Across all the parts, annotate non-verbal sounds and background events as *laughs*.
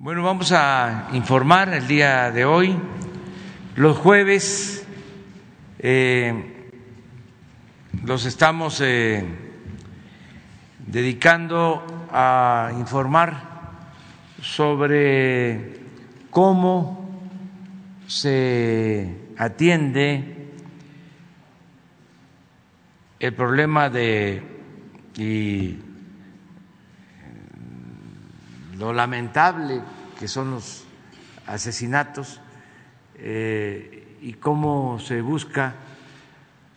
Bueno, vamos a informar el día de hoy. Los jueves eh, los estamos eh, dedicando a informar sobre cómo se atiende el problema de y lo lamentable que son los asesinatos eh, y cómo se busca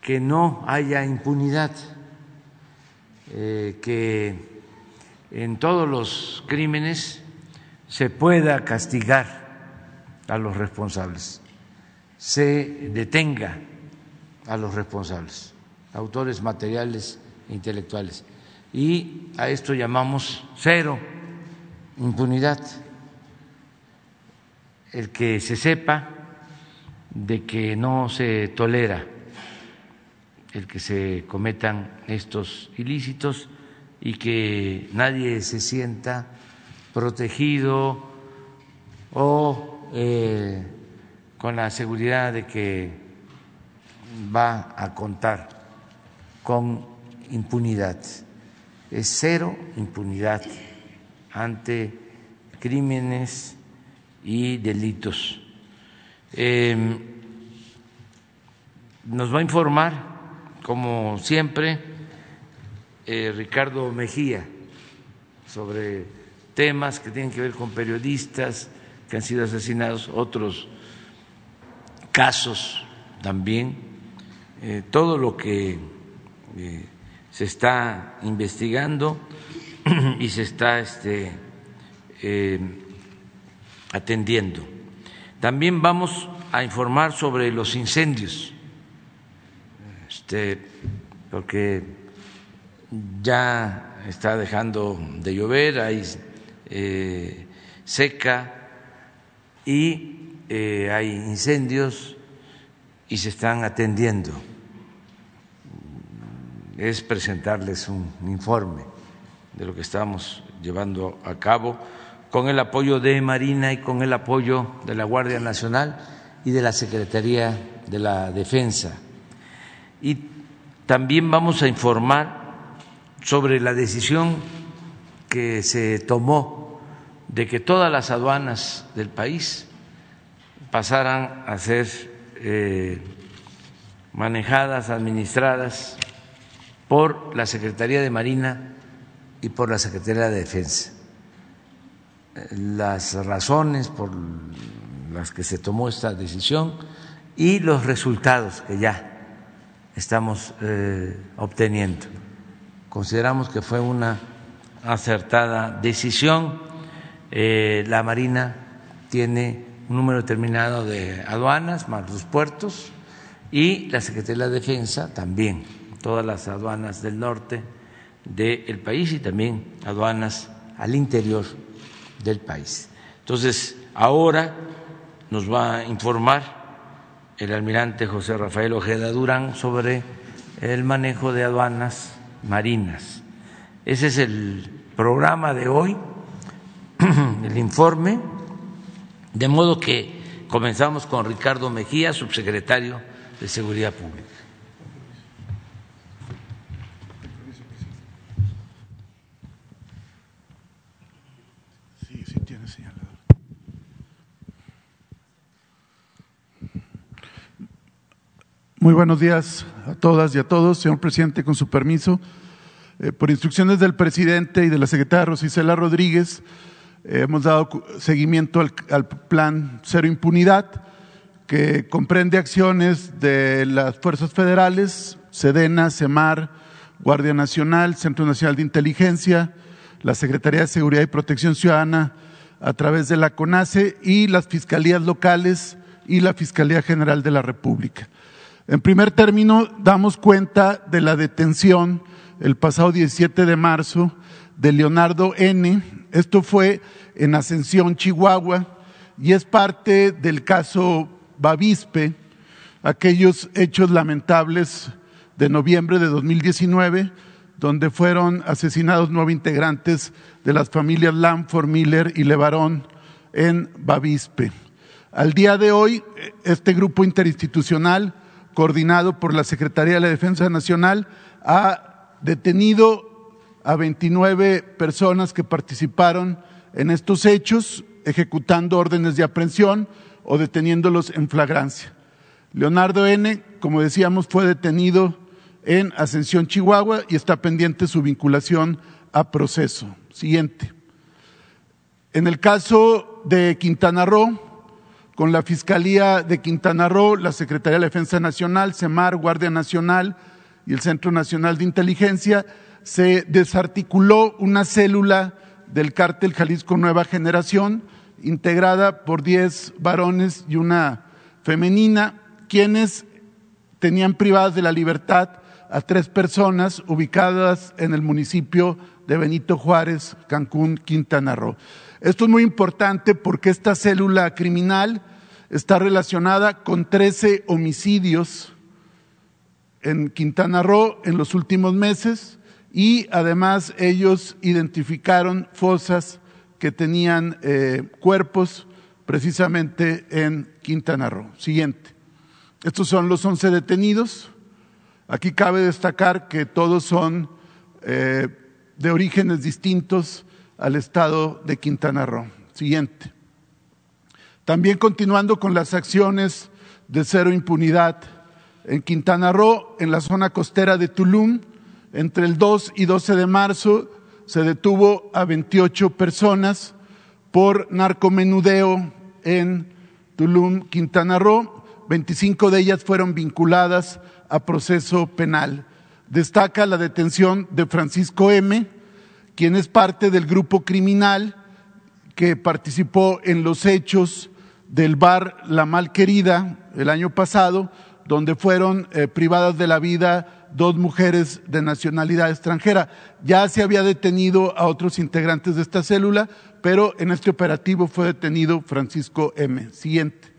que no haya impunidad, eh, que en todos los crímenes se pueda castigar a los responsables, se detenga a los responsables, autores materiales e intelectuales. Y a esto llamamos cero impunidad, el que se sepa de que no se tolera el que se cometan estos ilícitos y que nadie se sienta protegido o eh, con la seguridad de que va a contar con impunidad. Es cero impunidad ante crímenes y delitos. Em, nos va a informar, como siempre, eh, Ricardo Mejía sobre temas que tienen que ver con periodistas que han sido asesinados, otros casos también, eh, todo lo que eh, se está investigando y se está este, eh, atendiendo. También vamos a informar sobre los incendios, este, porque ya está dejando de llover, hay eh, seca y eh, hay incendios y se están atendiendo. Es presentarles un informe de lo que estamos llevando a cabo con el apoyo de Marina y con el apoyo de la Guardia Nacional y de la Secretaría de la Defensa. Y también vamos a informar sobre la decisión que se tomó de que todas las aduanas del país pasaran a ser eh, manejadas, administradas por la Secretaría de Marina y por la Secretaría de Defensa. Las razones por las que se tomó esta decisión y los resultados que ya estamos eh, obteniendo. Consideramos que fue una acertada decisión. Eh, la Marina tiene un número determinado de aduanas, más los puertos, y la Secretaría de Defensa también, todas las aduanas del norte del país y también aduanas al interior del país. Entonces, ahora nos va a informar el almirante José Rafael Ojeda Durán sobre el manejo de aduanas marinas. Ese es el programa de hoy, *clears throat* el informe, de modo que comenzamos con Ricardo Mejía, subsecretario de Seguridad Pública. Muy buenos días a todas y a todos. Señor presidente, con su permiso, eh, por instrucciones del presidente y de la secretaria Rosicela Rodríguez, eh, hemos dado seguimiento al, al, plan Cero Impunidad, que comprende acciones de las fuerzas federales, SEDENA, CEMAR, Guardia Nacional, Centro Nacional de Inteligencia, la Secretaría de Seguridad y Protección Ciudadana a través de la CONACE y las fiscalías locales y la Fiscalía General de la República. En primer término, damos cuenta de la detención el pasado 17 de marzo de Leonardo N. Esto fue en Ascensión, Chihuahua, y es parte del caso Bavispe, aquellos hechos lamentables de noviembre de 2019, donde fueron asesinados nueve integrantes de las familias Lamford, Miller y Levarón en Bavispe. Al día de hoy, este grupo interinstitucional, coordinado por la Secretaría de la Defensa Nacional, ha detenido a 29 personas que participaron en estos hechos, ejecutando órdenes de aprehensión o deteniéndolos en flagrancia. Leonardo N., como decíamos, fue detenido en Ascensión, Chihuahua, y está pendiente su vinculación a proceso. Siguiente. En el caso de Quintana Roo, con la Fiscalía de Quintana Roo, la Secretaría de Defensa Nacional, CEMAR, Guardia Nacional y el Centro Nacional de Inteligencia, se desarticuló una célula del cártel Jalisco Nueva Generación, integrada por 10 varones y una femenina, quienes tenían privadas de la libertad a tres personas ubicadas en el municipio de Benito Juárez, Cancún, Quintana Roo. Esto es muy importante porque esta célula criminal está relacionada con 13 homicidios en Quintana Roo en los últimos meses y además ellos identificaron fosas que tenían eh, cuerpos precisamente en Quintana Roo. Siguiente. Estos son los 11 detenidos. Aquí cabe destacar que todos son eh, de orígenes distintos al estado de Quintana Roo. Siguiente. También continuando con las acciones de cero impunidad en Quintana Roo, en la zona costera de Tulum, entre el 2 y 12 de marzo se detuvo a 28 personas por narcomenudeo en Tulum, Quintana Roo. 25 de ellas fueron vinculadas a proceso penal. Destaca la detención de Francisco M., quien es parte del grupo criminal que participó en los hechos del bar La Malquerida el año pasado, donde fueron eh, privadas de la vida dos mujeres de nacionalidad extranjera. Ya se había detenido a otros integrantes de esta célula, pero en este operativo fue detenido Francisco M. Siguiente.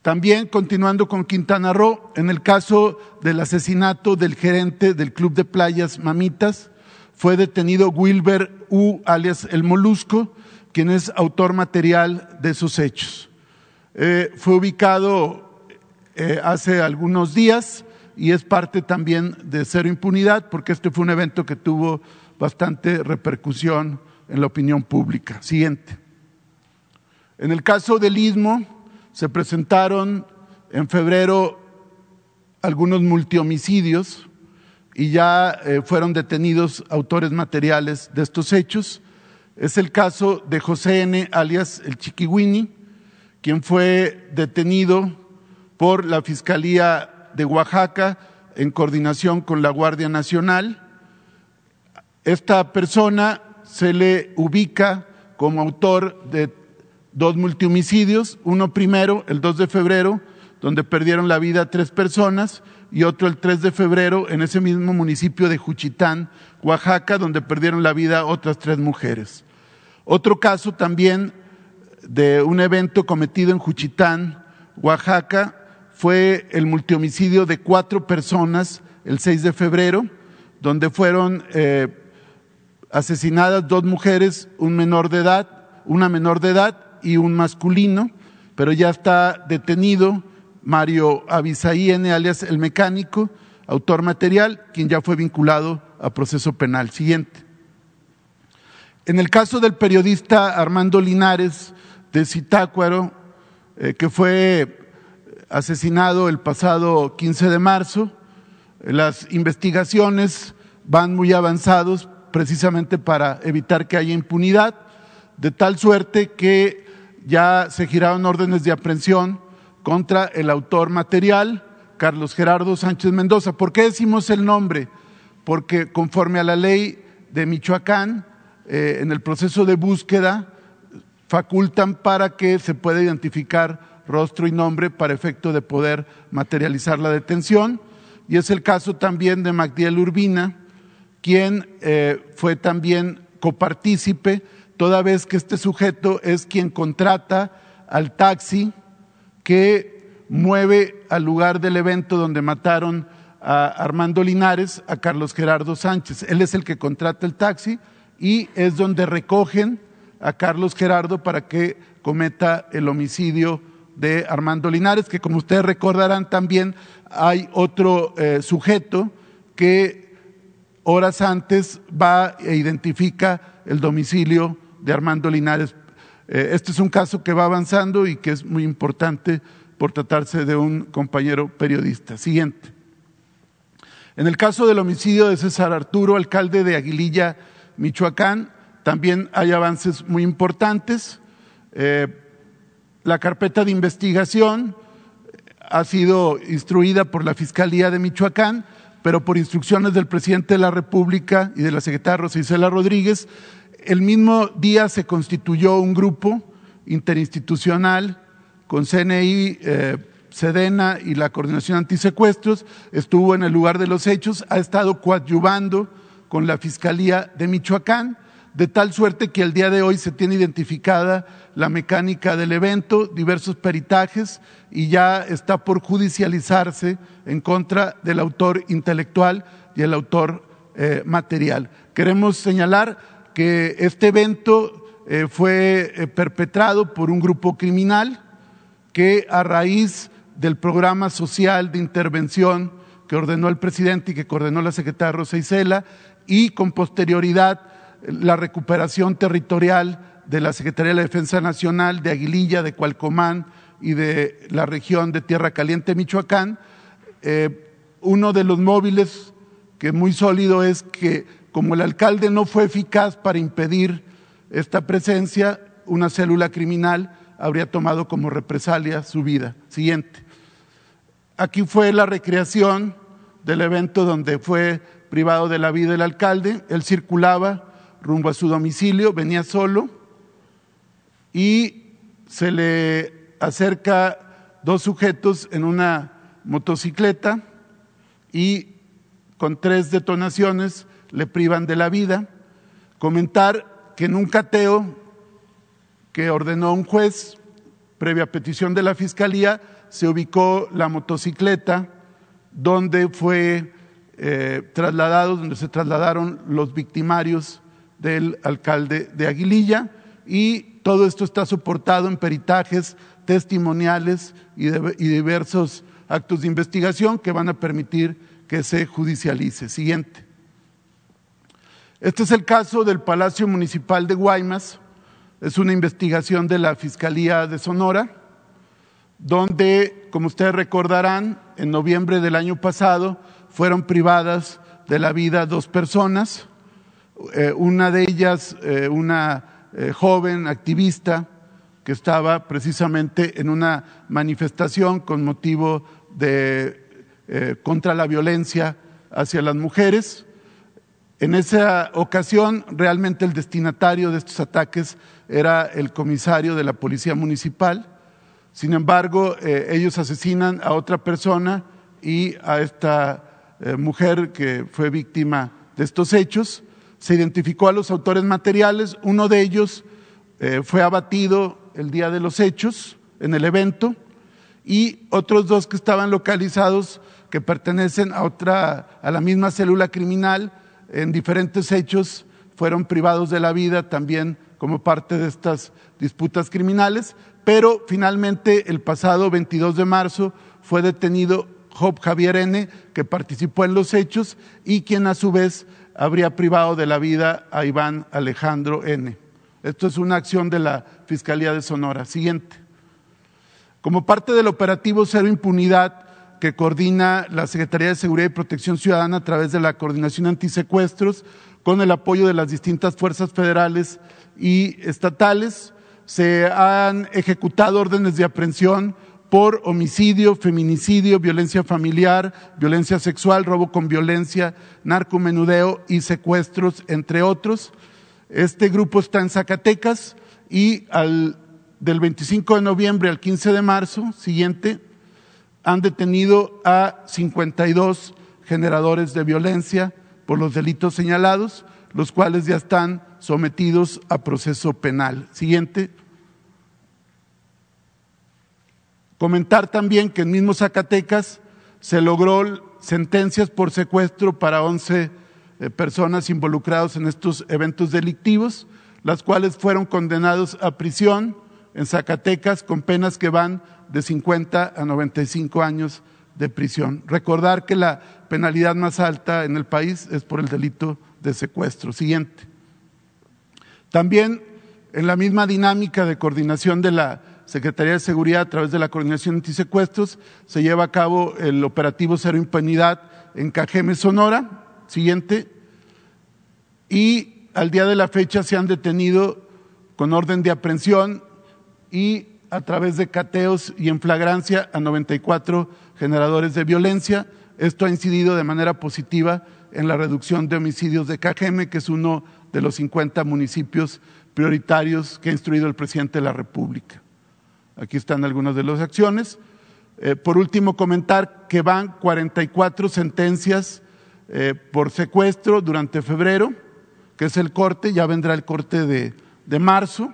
También continuando con Quintana Roo, en el caso del asesinato del gerente del Club de Playas Mamitas, fue detenido Wilber U, alias El Molusco, quien es autor material de esos hechos. Eh, fue ubicado eh, hace algunos días y es parte también de Cero Impunidad, porque este fue un evento que tuvo bastante repercusión en la opinión pública. Siguiente. En el caso del Istmo, se presentaron en febrero algunos multihomicidios y ya eh, fueron detenidos autores materiales de estos hechos. Es el caso de José N., alias el Chiquiwini, quien fue detenido por la Fiscalía de Oaxaca en coordinación con la Guardia Nacional. Esta persona se le ubica como autor de dos multihomicidios, uno primero, el 2 de febrero, donde perdieron la vida tres personas, y otro el 3 de febrero en ese mismo municipio de Juchitán, Oaxaca, donde perdieron la vida otras tres mujeres. Otro caso también de un evento cometido en Juchitán, Oaxaca, fue el multihomicidio de cuatro personas el 6 de febrero, donde fueron eh, asesinadas dos mujeres, un menor de edad, una menor de edad y un masculino, pero ya está detenido Mario Abisaí N., alias El Mecánico, autor material, quien ya fue vinculado a proceso penal. Siguiente. En el caso del periodista Armando Linares de Zitácuaro, eh, que fue asesinado el pasado 15 de marzo, las investigaciones van muy avanzados precisamente para evitar que haya impunidad, de tal suerte que ya se giraron órdenes de aprehensión contra el autor material, Carlos Gerardo Sánchez Mendoza. ¿Por qué decimos el nombre? Porque conforme a la ley de Michoacán, eh, en el proceso de búsqueda, facultan para que se pueda identificar rostro y nombre para efecto de poder materializar la detención. Y es el caso también de Magdiel Urbina, quien eh, fue también copartícipe, toda vez que este sujeto es quien contrata al taxi que mueve al lugar del evento donde mataron a Armando Linares, a Carlos Gerardo Sánchez. Él es el que contrata el taxi y es donde recogen a Carlos Gerardo para que cometa el homicidio de Armando Linares, que como ustedes recordarán también hay otro eh, sujeto que horas antes va e identifica el domicilio de Armando Linares. Eh, este es un caso que va avanzando y que es muy importante por tratarse de un compañero periodista. Siguiente. En el caso del homicidio de César Arturo, alcalde de Aguililla, Michoacán, también hay avances muy importantes. Eh, la carpeta de investigación ha sido instruida por la Fiscalía de Michoacán, pero por instrucciones del presidente de la República y de la secretaria Rosa Isela Rodríguez, el mismo día se constituyó un grupo interinstitucional con CNI, eh, Sedena y la Coordinación Antisecuestros, estuvo en el lugar de los hechos, ha estado coadyuvando con la Fiscalía de Michoacán, de tal suerte que el día de hoy se tiene identificada la mecánica del evento, diversos peritajes y ya está por judicializarse en contra del autor intelectual y el autor eh, material. Queremos señalar que este evento eh, fue eh, perpetrado por un grupo criminal que a raíz del programa social de intervención que ordenó el presidente y que coordinó la secretaria Rosa Isela y con posterioridad la recuperación territorial de la Secretaría de la Defensa Nacional de Aguililla, de Cualcomán y de la región de Tierra Caliente, Michoacán. Eh, uno de los móviles que muy sólido es que como el alcalde no fue eficaz para impedir esta presencia, una célula criminal habría tomado como represalia su vida. Siguiente. Aquí fue la recreación del evento donde fue privado de la vida el alcalde. Él circulaba rumbo a su domicilio, venía solo y se le acerca dos sujetos en una motocicleta y con tres detonaciones le privan de la vida. Comentar que en un cateo que ordenó un juez, previa petición de la Fiscalía, se ubicó la motocicleta donde fue eh, trasladado, donde se trasladaron los victimarios del alcalde de Aguililla y todo esto está soportado en peritajes testimoniales y, y diversos actos de investigación que van a permitir que se judicialice. Siguiente. Este es el caso del Palacio Municipal de Guaymas. Es una investigación de la Fiscalía de Sonora, donde, como ustedes recordarán, en noviembre del año pasado fueron privadas de la vida dos personas. Eh, una de ellas, eh, una eh, joven activista que estaba precisamente en una manifestación con motivo de contra la violencia hacia las mujeres en esa ocasión, realmente el destinatario de estos ataques era el comisario de la Policía Municipal. Sin embargo, eh, ellos asesinan a otra persona y a esta eh, mujer que fue víctima de estos hechos. Se identificó a los autores materiales. Uno de ellos eh, fue abatido el día de los hechos en el evento y otros dos que estaban localizados que pertenecen a otra a la misma célula criminal en diferentes hechos fueron privados de la vida también como parte de estas disputas criminales, pero finalmente el pasado 22 de marzo fue detenido Job Javier N., que participó en los hechos y quien a su vez habría privado de la vida a Iván Alejandro N. Esto es una acción de la Fiscalía de Sonora. Siguiente. Como parte del operativo Cero Impunidad, que coordina la Secretaría de Seguridad y Protección Ciudadana a través de la Coordinación Antisecuestros, con el apoyo de las distintas fuerzas federales y estatales. Se han ejecutado órdenes de aprehensión por homicidio, feminicidio, violencia familiar, violencia sexual, robo con violencia, narcomenudeo y secuestros, entre otros. Este grupo está en Zacatecas y al, del 25 de noviembre al 15 de marzo siguiente han detenido a 52 generadores de violencia por los delitos señalados, los cuales ya están sometidos a proceso penal. Siguiente. Comentar también que en mismo Zacatecas se logró sentencias por secuestro para 11 eh, personas involucradas en estos eventos delictivos. las cuales fueron condenados a prisión en Zacatecas con penas que van de 50 a 95 años de prisión. Recordar que la penalidad más alta en el país es por el delito de secuestro. Siguiente. También en la misma dinámica de coordinación de la Secretaría de Seguridad a través de la Coordinación Antisecuestros se lleva a cabo el operativo Cero Impunidad en Cajeme, Sonora. Siguiente. Y al día de la fecha se han detenido con orden de aprehensión y a través de cateos y en flagrancia a 94 generadores de violencia. Esto ha incidido de manera positiva en la reducción de homicidios de Cajeme, que es uno de los 50 municipios prioritarios que ha instruido el presidente de la República. Aquí están algunas de las acciones. Eh, por último, comentar que van 44 sentencias eh, por secuestro durante febrero, que es el corte, ya vendrá el corte de, de marzo,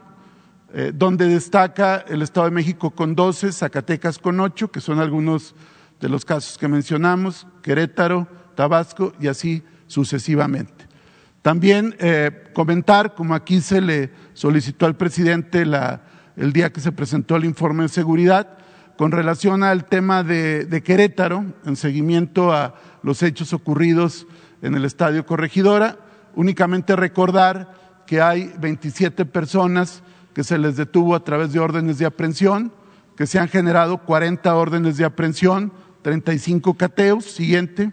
eh, donde destaca el Estado de México con 12, Zacatecas con 8, que son algunos de los casos que mencionamos, Querétaro, Tabasco y así sucesivamente. También comentar, como aquí se le solicitó al presidente la, el día que se presentó el informe de seguridad, con relación al tema de, Querétaro, en seguimiento a los hechos ocurridos en el Estadio Corregidora, únicamente recordar que hay 27 personas que se les detuvo a través de órdenes de aprehensión, que se han generado 40 órdenes de aprehensión, 35 cateos, siguiente,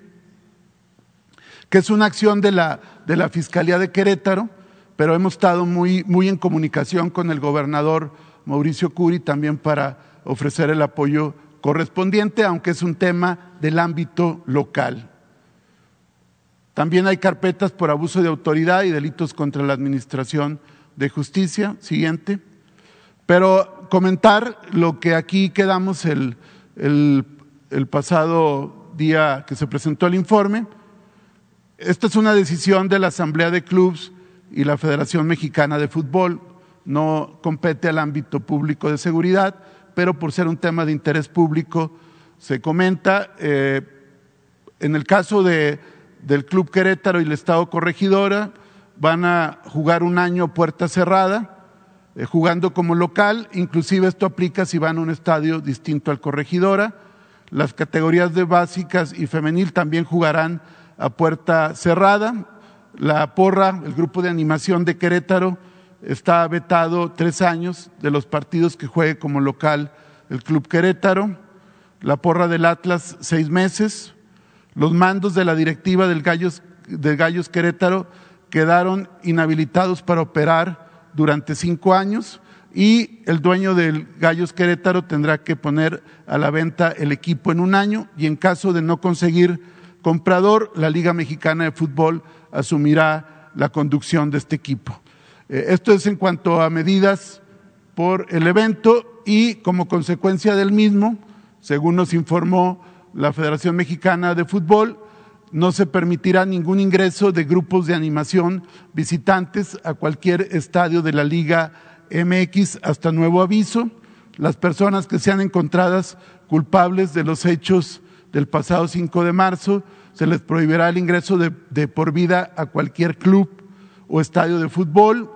que es una acción de la, de la Fiscalía de Querétaro, pero hemos estado muy, muy en comunicación con el gobernador Mauricio Curi también para ofrecer el apoyo correspondiente, aunque es un tema del ámbito local. También hay carpetas por abuso de autoridad y delitos contra la Administración de Justicia. Siguiente. Pero comentar lo que aquí quedamos el, el pasado día que se presentó el informe. Esta es una decisión de la Asamblea de Clubs y la Federación Mexicana de Fútbol. No compete al ámbito público de seguridad pero por ser un tema de interés público se comenta. Eh, en el caso de, del Club Querétaro y el Estado Corregidora, van a jugar un año puerta cerrada, eh, jugando como local, inclusive esto aplica si van a un estadio distinto al Corregidora. Las categorías de básicas y femenil también jugarán a puerta cerrada. La porra, el grupo de animación de Querétaro, está vetado tres años de los partidos que juegue como local el Club Querétaro, la porra del Atlas seis meses, los mandos de la directiva del Gallos, de Gallos Querétaro quedaron inhabilitados para operar durante cinco años y el dueño del Gallos Querétaro tendrá que poner a la venta el equipo en un año y en caso de no conseguir comprador, la Liga Mexicana de Fútbol asumirá la conducción de este equipo. Eh, esto es en cuanto a medidas por el evento y como consecuencia del mismo, según nos informó la Federación Mexicana de Fútbol, no se permitirá ningún ingreso de grupos de animación visitantes a cualquier estadio de la Liga MX hasta nuevo aviso. Las personas que sean encontradas culpables de los hechos del pasado 5 de marzo, se les prohibirá el ingreso de, de por vida a cualquier club o estadio de fútbol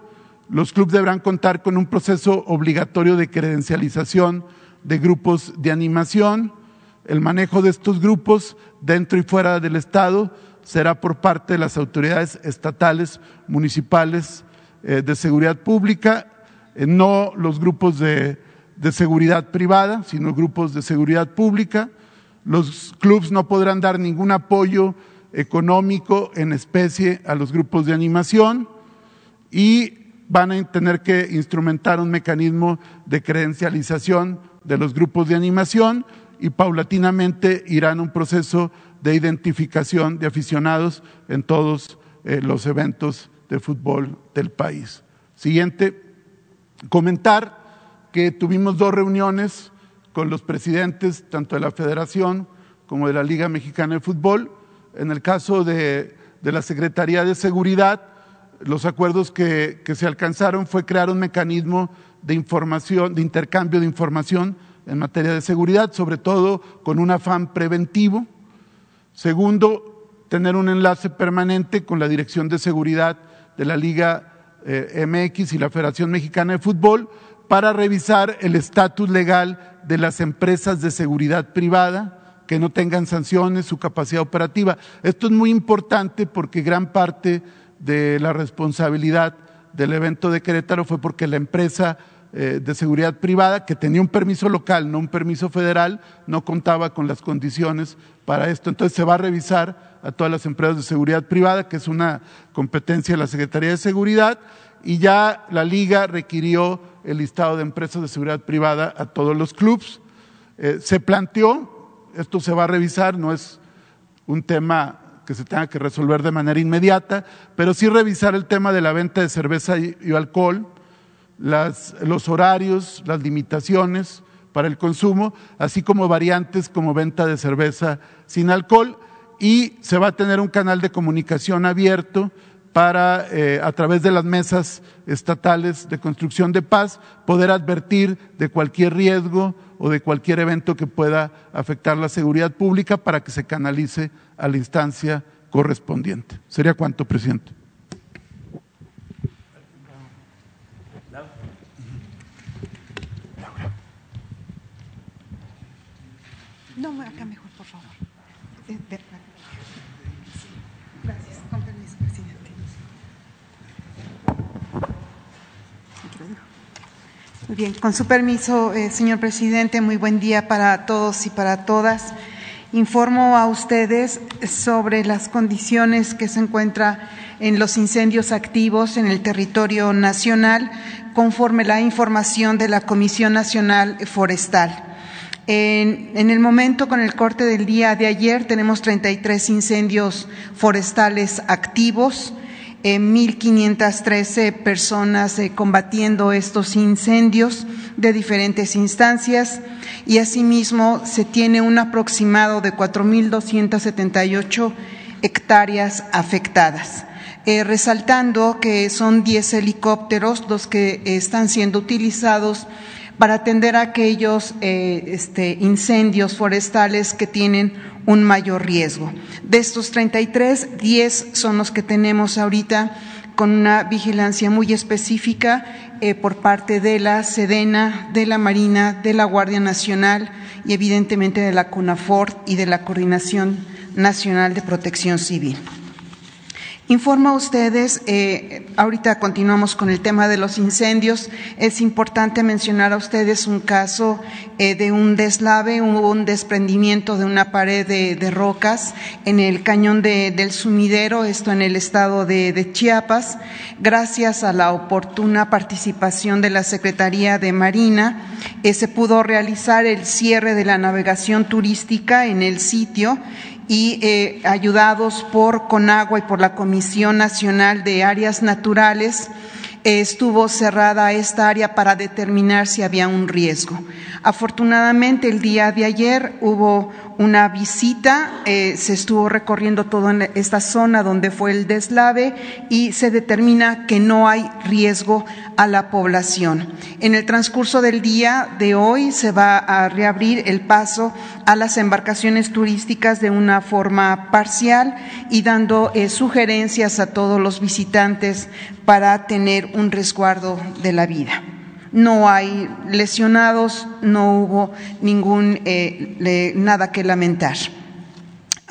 los clubes deberán contar con un proceso obligatorio de credencialización de grupos de animación. El manejo de estos grupos dentro y fuera del Estado será por parte de las autoridades estatales, municipales eh, de seguridad pública, eh, no los grupos de, de seguridad privada, sino grupos de seguridad pública. Los clubes no podrán dar ningún apoyo económico en especie a los grupos de animación y van a tener que instrumentar un mecanismo de credencialización de los grupos de animación y paulatinamente irán a un proceso de identificación de aficionados en todos eh, los eventos de fútbol del país. Siguiente, comentar que tuvimos dos reuniones con los presidentes tanto de la Federación como de la Liga Mexicana de Fútbol. En el caso de, de la Secretaría de Seguridad, los acuerdos que, se alcanzaron fue crear un mecanismo de información, de intercambio de información en materia de seguridad, sobre todo con un afán preventivo. Segundo, tener un enlace permanente con la Dirección de Seguridad de la Liga eh, MX y la Federación Mexicana de Fútbol para revisar el estatus legal de las empresas de seguridad privada que no tengan sanciones, su capacidad operativa. Esto es muy importante porque gran parte de la responsabilidad del evento de Querétaro fue porque la empresa eh, de seguridad privada, que tenía un permiso local, no un permiso federal, no contaba con las condiciones para esto. Entonces se va a revisar a todas las empresas de seguridad privada, que es una competencia de la Secretaría de Seguridad, y ya la liga requirió el listado de empresas de seguridad privada a todos los clubes. Eh, se planteó, esto se va a revisar, no es un tema que se tenga que resolver de manera inmediata, pero sí revisar el tema de la venta de cerveza y, y alcohol, las, los horarios, las limitaciones para el consumo, así como variantes como venta de cerveza sin alcohol y se va a tener un canal de comunicación abierto para, eh, a través de las mesas estatales de construcción de paz, poder advertir de cualquier riesgo o de cualquier evento que pueda afectar la seguridad pública para que se canalice a la instancia correspondiente. ¿Sería cuánto, presidente? No, acá mejor, por favor. Eh, Gracias. Con permiso, presidente. Muy bien, con su permiso, eh, señor presidente, muy buen día para todos y para todas. Informo a ustedes sobre las condiciones que se encuentran en los incendios activos en el territorio nacional conforme la información de la Comisión Nacional Forestal. En, el momento, con el corte del día de ayer, tenemos 33 incendios forestales activos, eh, 1.513 personas eh, combatiendo estos incendios de diferentes instancias y asimismo se tiene un aproximado de 4.278 hectáreas afectadas. Eh, resaltando que son 10 helicópteros los que están siendo utilizados para atender a aquellos eh, este, incendios forestales que tienen un mayor riesgo. De estos 33, 10 son los que tenemos ahorita con una vigilancia muy específica eh, por parte de la Sedena, de la Marina, de la Guardia Nacional y evidentemente de la CUNAFOR y de la Coordinación Nacional de Protección Civil. Informo a ustedes, eh, ahorita continuamos con el tema de los incendios. Es importante mencionar a ustedes un caso eh, de un deslave, un desprendimiento de una pared de, rocas en el cañón de, del sumidero, esto en el estado de, de Chiapas. Gracias a la oportuna participación de la Secretaría de Marina, eh, se pudo realizar el cierre de la navegación turística en el sitio y eh, ayudados por Conagua y por la Comisión Nacional de Áreas Naturales, eh, estuvo cerrada esta área para determinar si había un riesgo. Afortunadamente, el día de ayer hubo una visita, eh, se estuvo recorriendo toda esta zona donde fue el deslave y se determina que no hay riesgo a la población. En el transcurso del día de hoy se va a reabrir el paso a las embarcaciones turísticas de una forma parcial y dando eh, sugerencias a todos los visitantes para tener un resguardo de la vida no hay lesionados, no hubo ningún eh, nada que lamentar.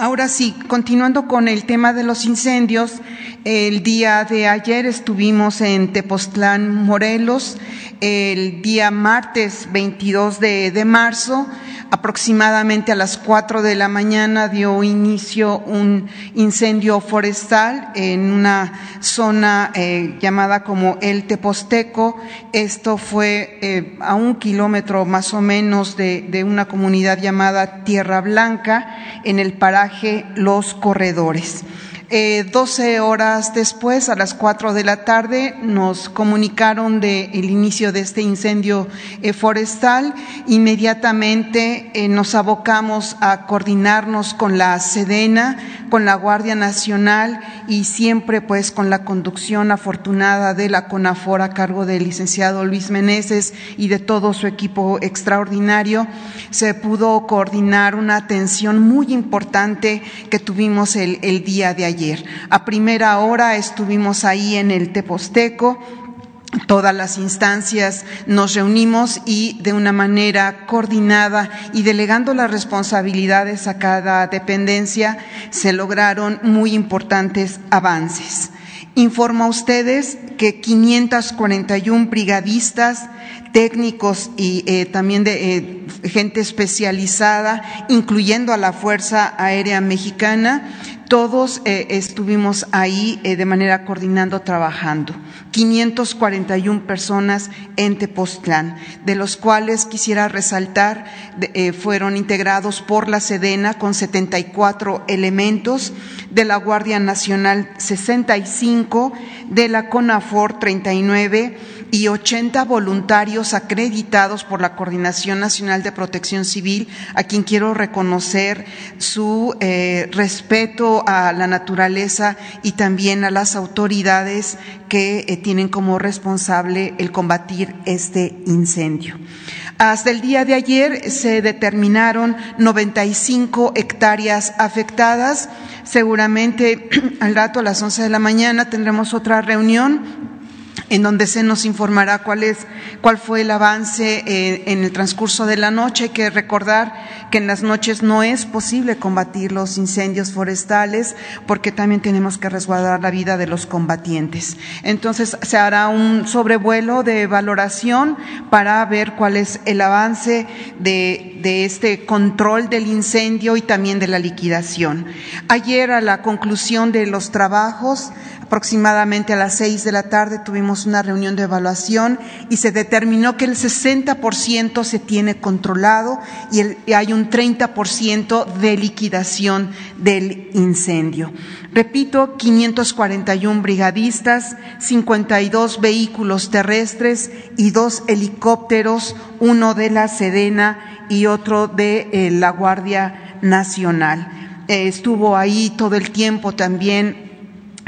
Ahora sí, continuando con el tema de los incendios, el día de ayer estuvimos en Tepoztlán, Morelos, el día martes 22 de, marzo aproximadamente a las cuatro de la mañana dio inicio un incendio forestal en una zona eh, llamada como El Teposteco. Esto fue eh, a un kilómetro más o menos de, de una comunidad llamada Tierra Blanca en el paraje Los Corredores. Eh, 12 horas después, a las 4 de la tarde, nos comunicaron del el inicio de este incendio eh, forestal. Inmediatamente eh, nos abocamos a coordinarnos con la Sedena, con la Guardia Nacional y siempre pues con la conducción afortunada de la CONAFOR a cargo del licenciado Luis Meneses y de todo su equipo extraordinario. Se pudo coordinar una atención muy importante que tuvimos el día de ayer A primera hora estuvimos ahí en el Teposteco, todas las instancias nos reunimos y de una manera coordinada y delegando las responsabilidades a cada dependencia se lograron muy importantes avances. Informo a ustedes que 541 brigadistas, técnicos y eh, también de eh, gente especializada, incluyendo a la Fuerza Aérea Mexicana, todos eh, estuvimos ahí de manera coordinando, trabajando. 541 personas en Tepoztlán, de los cuales quisiera resaltar fueron integrados por la Sedena con 74 elementos, de la Guardia Nacional 65, de la CONAFOR 39 y 80 voluntarios acreditados por la Coordinación Nacional de Protección Civil, a quien quiero reconocer su eh, respeto a la naturaleza y también a las autoridades que eh, tienen como responsable el combatir este incendio. Hasta el día de ayer se determinaron 95 hectáreas afectadas. Seguramente *clears throat* al rato a las 11 de la mañana tendremos otra reunión en donde se nos informará cuál, es, cuál fue el avance eh, en el transcurso de la noche. Hay que recordar que en las noches no es posible combatir los incendios forestales porque también tenemos que resguardar la vida de los combatientes. Entonces se hará un sobrevuelo de valoración para ver cuál es el avance de, de este control del incendio y también de la liquidación. Ayer a la conclusión de los trabajos Aproximadamente a las seis de la tarde tuvimos una reunión de evaluación y se determinó que el 60% se tiene controlado y, hay un 30% de liquidación del incendio. Repito, 541 brigadistas, 52 vehículos terrestres y dos helicópteros, uno de la Sedena y otro de eh, la Guardia Nacional. Eh, estuvo ahí todo el tiempo también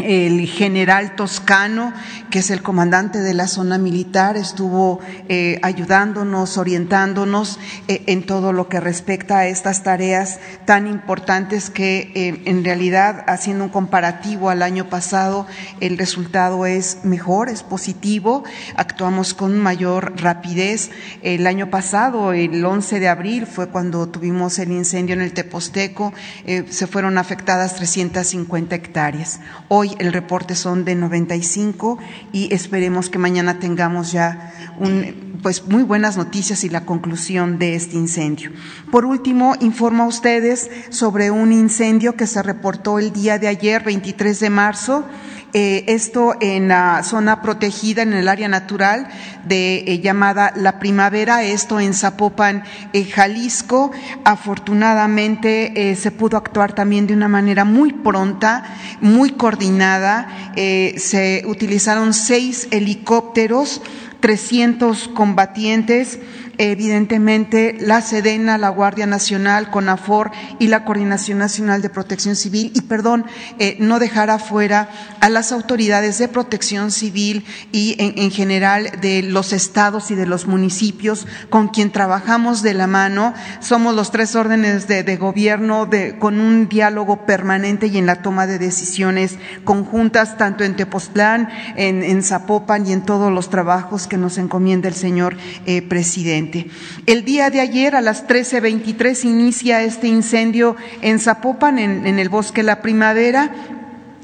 el general Toscano, que es el comandante de la zona militar, estuvo eh, ayudándonos, orientándonos eh, en todo lo que respecta a estas tareas tan importantes que eh, en realidad, haciendo un comparativo al año pasado, el resultado es mejor, es positivo, actuamos con mayor rapidez. El año pasado, el 11 de abril, fue cuando tuvimos el incendio en el Teposteco, se fueron afectadas 350 hectáreas. Hoy el reporte son de 95 y esperemos que mañana tengamos ya pues muy buenas noticias y la conclusión de este incendio. Por último, informo a ustedes sobre un incendio que se reportó el día de ayer, 23 de marzo, eh, esto en la zona protegida, en el área natural de eh, llamada La Primavera, esto en Zapopan, eh, Jalisco. Afortunadamente se pudo actuar también de una manera muy pronta, muy coordinada. se utilizaron seis helicópteros, 300 combatientes evidentemente la Sedena, la Guardia Nacional, CONAFOR y la Coordinación Nacional de Protección Civil y, perdón, eh, no dejar afuera a las autoridades de protección civil y en, general de los estados y de los municipios con quien trabajamos de la mano. Somos los tres órdenes de, gobierno con un diálogo permanente y en la toma de decisiones conjuntas, tanto en Tepoztlán, en, Zapopan y en todos los trabajos que nos encomienda el señor eh, presidente. El día de ayer a las 13.23 inicia este incendio en Zapopan, en, el bosque La Primavera.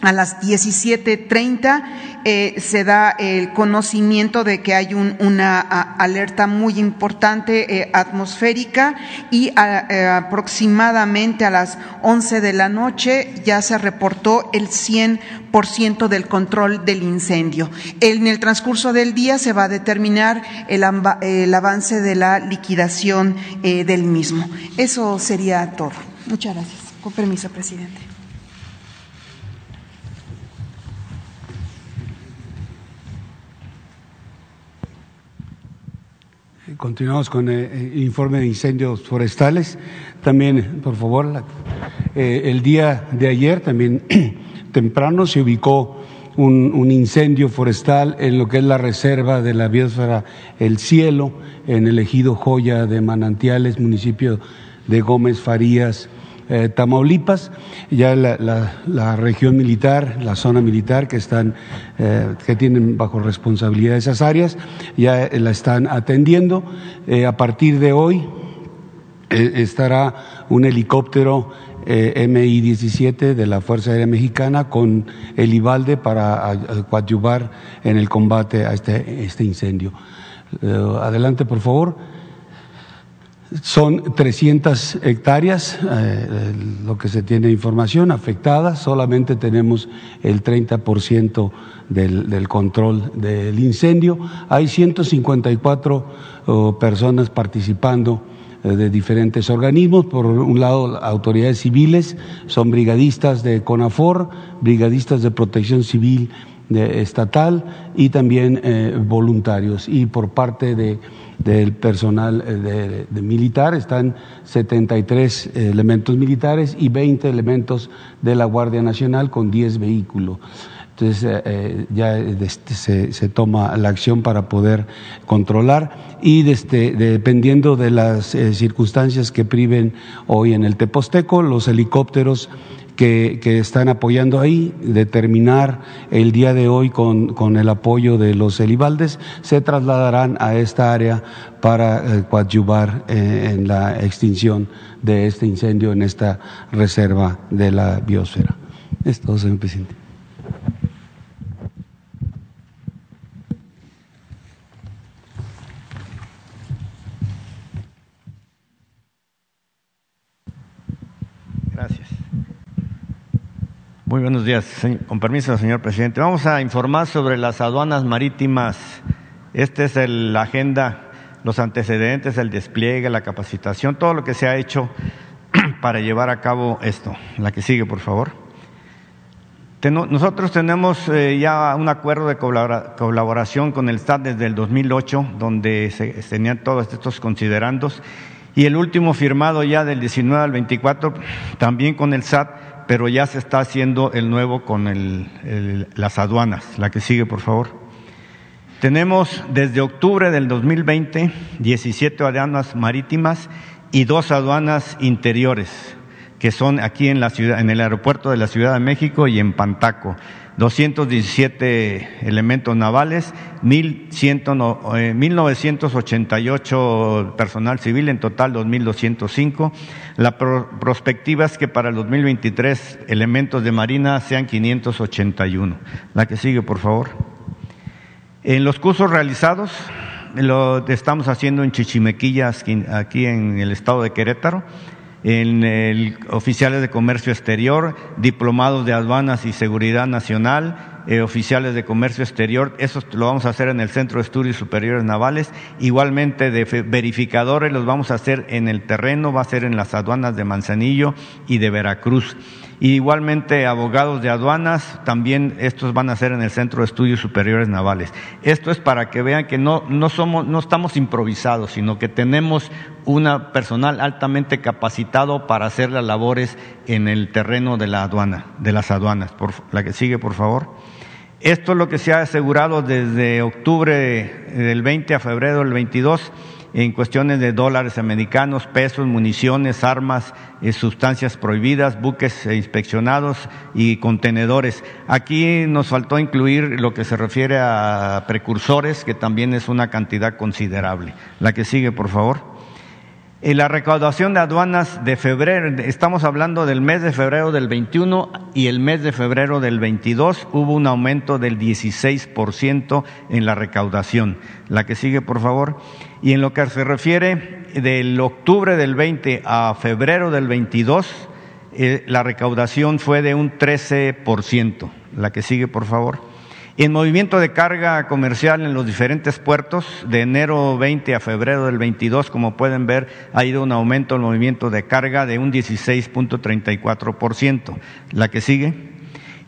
A las 17.30 eh, se da el conocimiento de que hay una alerta muy importante eh, atmosférica y eh, aproximadamente a las 11 de la noche ya se reportó el 100% del control del incendio. En el transcurso del día se va a determinar el, el avance de la liquidación del mismo. Eso sería todo. Muchas gracias. Con permiso, presidente. Continuamos con el eh, informe de incendios forestales. También, por favor, eh, el día de ayer, también *clears throat* temprano, se ubicó un, incendio forestal en lo que es la reserva de la biosfera El Cielo, en el ejido Joya de Manantiales, municipio de Gómez Farías, eh, Tamaulipas, ya la, región militar, la zona militar que están, eh, que tienen bajo responsabilidad esas áreas, ya la están atendiendo. a partir de hoy estará un helicóptero MI-17 de la Fuerza Aérea Mexicana con el IBALDE para coadyuvar en el combate a este, este incendio. adelante, por favor. Son 300 hectáreas, eh, lo que se tiene información, afectadas. Solamente tenemos el 30% del, del control del incendio. Hay 154 personas participando eh, de diferentes organismos. Por un lado, autoridades civiles, son brigadistas de CONAFOR, brigadistas de protección civil estatal y también eh, voluntarios. Y por parte de del personal eh, de, militar, están 73 elementos militares y 20 elementos de la Guardia Nacional con 10 vehículos. Entonces eh, eh, ya este, se, toma la acción para poder controlar y desde, dependiendo de las circunstancias que priven hoy en el Teposteco, los helicópteros que, están apoyando ahí, determinar el día de hoy con, el apoyo de los Elibaldes, se trasladarán a esta área para eh, coadyuvar eh, en la extinción de este incendio en esta reserva de la biosfera. Es todo, señor presidente. Muy buenos días, con permiso, señor presidente. Vamos a informar sobre las aduanas marítimas. Esta es la agenda, los antecedentes, el despliegue, la capacitación, todo lo que se ha hecho *clears throat* para llevar a cabo esto. La que sigue, por favor. Nosotros tenemos eh, ya un acuerdo de colaboración con el SAT desde el 2008, donde se tenían todos estos considerandos, y el último firmado ya del 19 al 24, también con el SAT, pero ya se está haciendo el nuevo con las aduanas. La que sigue, por favor. Tenemos desde octubre del 2020 17 aduanas marítimas y dos aduanas interiores, que son aquí en la ciudad, en el aeropuerto de la Ciudad de México y en Pantaco. 217 elementos navales, 1.988 eh, personal civil, en total 2.205. La perspectiva es que para el 2023 elementos de marina sean 581. La que sigue, por favor. En los cursos realizados, lo estamos haciendo en Chichimequillas, aquí en el estado de Querétaro en el, oficiales de comercio exterior, diplomados de aduanas y seguridad nacional, eh, oficiales de comercio exterior, eso lo vamos a hacer en el Centro de Estudios Superiores Navales, igualmente de verificadores los vamos a hacer en el terreno, va a ser en las aduanas de Manzanillo y de Veracruz igualmente abogados de aduanas, también estos van a ser en el Centro de Estudios Superiores Navales. Esto es para que vean que no, no, somos, no estamos improvisados, sino que tenemos un personal altamente capacitado para hacer las labores en el terreno de la aduana, de las aduanas. Por, la que sigue, por favor. Esto es lo que se ha asegurado desde octubre del 20 a febrero del 22 en cuestiones de dólares americanos, pesos, municiones, armas, eh, sustancias prohibidas, buques inspeccionados y contenedores. Aquí nos faltó incluir lo que se refiere a precursores, que también es una cantidad considerable. La que sigue, por favor. En la recaudación de aduanas de febrero, estamos hablando del mes de febrero del 21 y el mes de febrero del 22, hubo un aumento del 16% en la recaudación. La que sigue, por favor. Y en lo que se refiere del octubre del 20 a febrero del 22, eh, la recaudación fue de un 13%. La que sigue, por favor. En movimiento de carga comercial en los diferentes puertos, de enero 20 a febrero del 22, como pueden ver, ha ido un aumento el movimiento de carga de un 16.34%. La que sigue.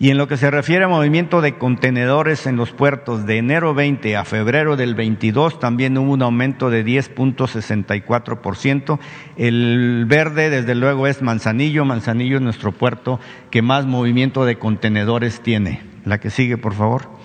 Y en lo que se refiere a movimiento de contenedores en los puertos de enero 20 a febrero del 22, también hubo un aumento de 10.64%. El verde, desde luego, es Manzanillo. Manzanillo es nuestro puerto que más movimiento de contenedores tiene. La que sigue, por favor.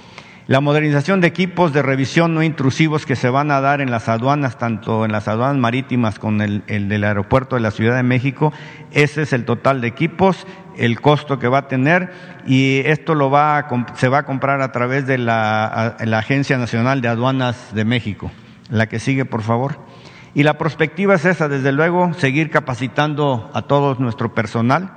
La modernización de equipos de revisión no intrusivos que se van a dar en las aduanas, tanto en las aduanas marítimas como el, el del aeropuerto de la Ciudad de México, ese es el total de equipos, el costo que va a tener y esto lo va se va a comprar a través de la, la Agencia Nacional de Aduanas de México. La que sigue, por favor. Y la perspectiva es esa, desde luego, seguir capacitando a todo nuestro personal,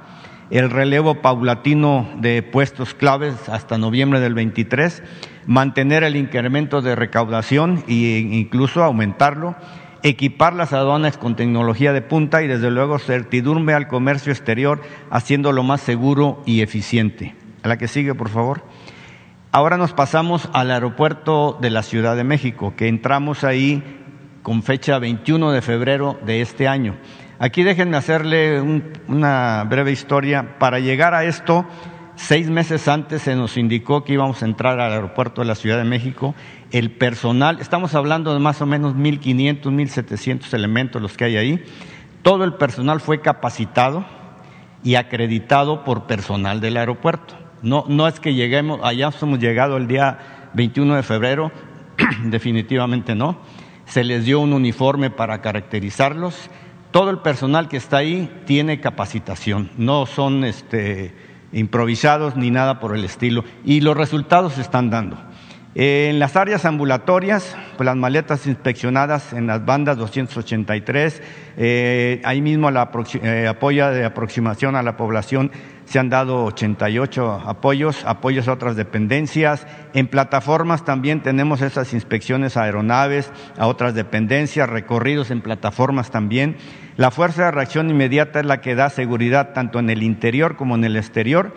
el relevo paulatino de puestos claves hasta noviembre del 23, mantener el incremento de recaudación e incluso aumentarlo, equipar las aduanas con tecnología de punta y desde luego certidumbre al comercio exterior, haciéndolo más seguro y eficiente. A la que sigue, por favor. Ahora nos pasamos al aeropuerto de la Ciudad de México, que entramos ahí con fecha 21 de febrero de este año. Aquí déjenme hacerle una breve historia. Para llegar a esto, seis meses antes se nos indicó que íbamos a entrar al aeropuerto de la Ciudad de México. El personal, estamos hablando de más o menos 1.500, 1.700 elementos los que hay ahí. Todo el personal fue capacitado y acreditado por personal del aeropuerto. No, no es que lleguemos, allá hemos llegado el día 21 de febrero, *clears throat* definitivamente no. Se les dio un uniforme para caracterizarlos. Todo el personal que está ahí tiene capacitación, no son este, improvisados ni nada por el estilo. Y los resultados se están dando. En las áreas ambulatorias, pues las maletas inspeccionadas en las bandas 283, eh, ahí mismo la eh, de aproximación a la población se han dado 88 apoyos, apoyos a otras dependencias. En plataformas también tenemos esas inspecciones a aeronaves, a otras dependencias, recorridos en plataformas también. La fuerza de reacción inmediata es la que da seguridad tanto en el interior como en el exterior.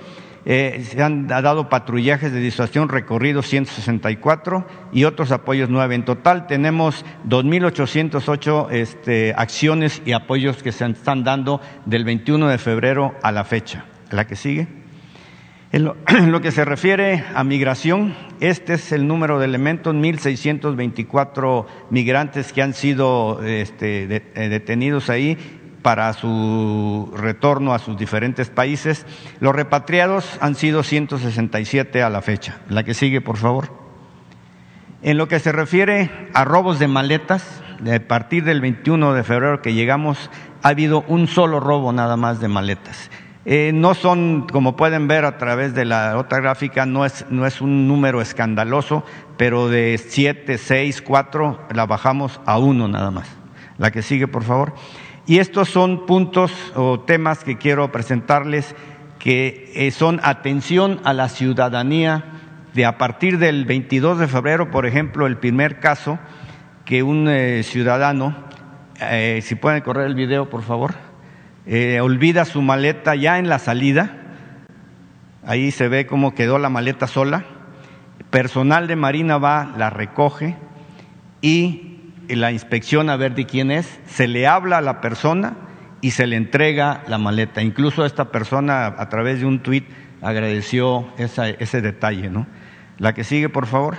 Eh, se han dado patrullajes de disuasión recorridos 164 y otros apoyos 9. En total tenemos 2.808 este, acciones y apoyos que se están dando del 21 de febrero a la fecha la que sigue. *clears throat* En lo, que se refiere a migración, este es el número de elementos, 1.624 migrantes que han sido este, eh, detenidos ahí para su retorno a sus diferentes países. Los repatriados han sido 167 a la fecha. La que sigue, por favor. En lo que se refiere a robos de maletas, a partir del 21 de febrero que llegamos, ha habido un solo robo nada más de maletas. Eh, no son, como pueden ver a través de la otra gráfica, no es, no es un número escandaloso, pero de siete, seis, cuatro, la bajamos a uno nada más. La que sigue, por favor. Y estos son puntos o temas que quiero presentarles que eh, son atención a la ciudadanía de a partir del 22 de febrero, por ejemplo, el primer caso que un eh, ciudadano, si pueden correr el video, por favor eh, olvida su maleta ya en la salida, ahí se ve cómo quedó la maleta sola, personal de Marina va, la recoge y la inspección a ver de quién es, se le habla a la persona y se le entrega la maleta. Incluso esta persona a través de un tuit agradeció ese detalle. ¿no? La que sigue, por favor.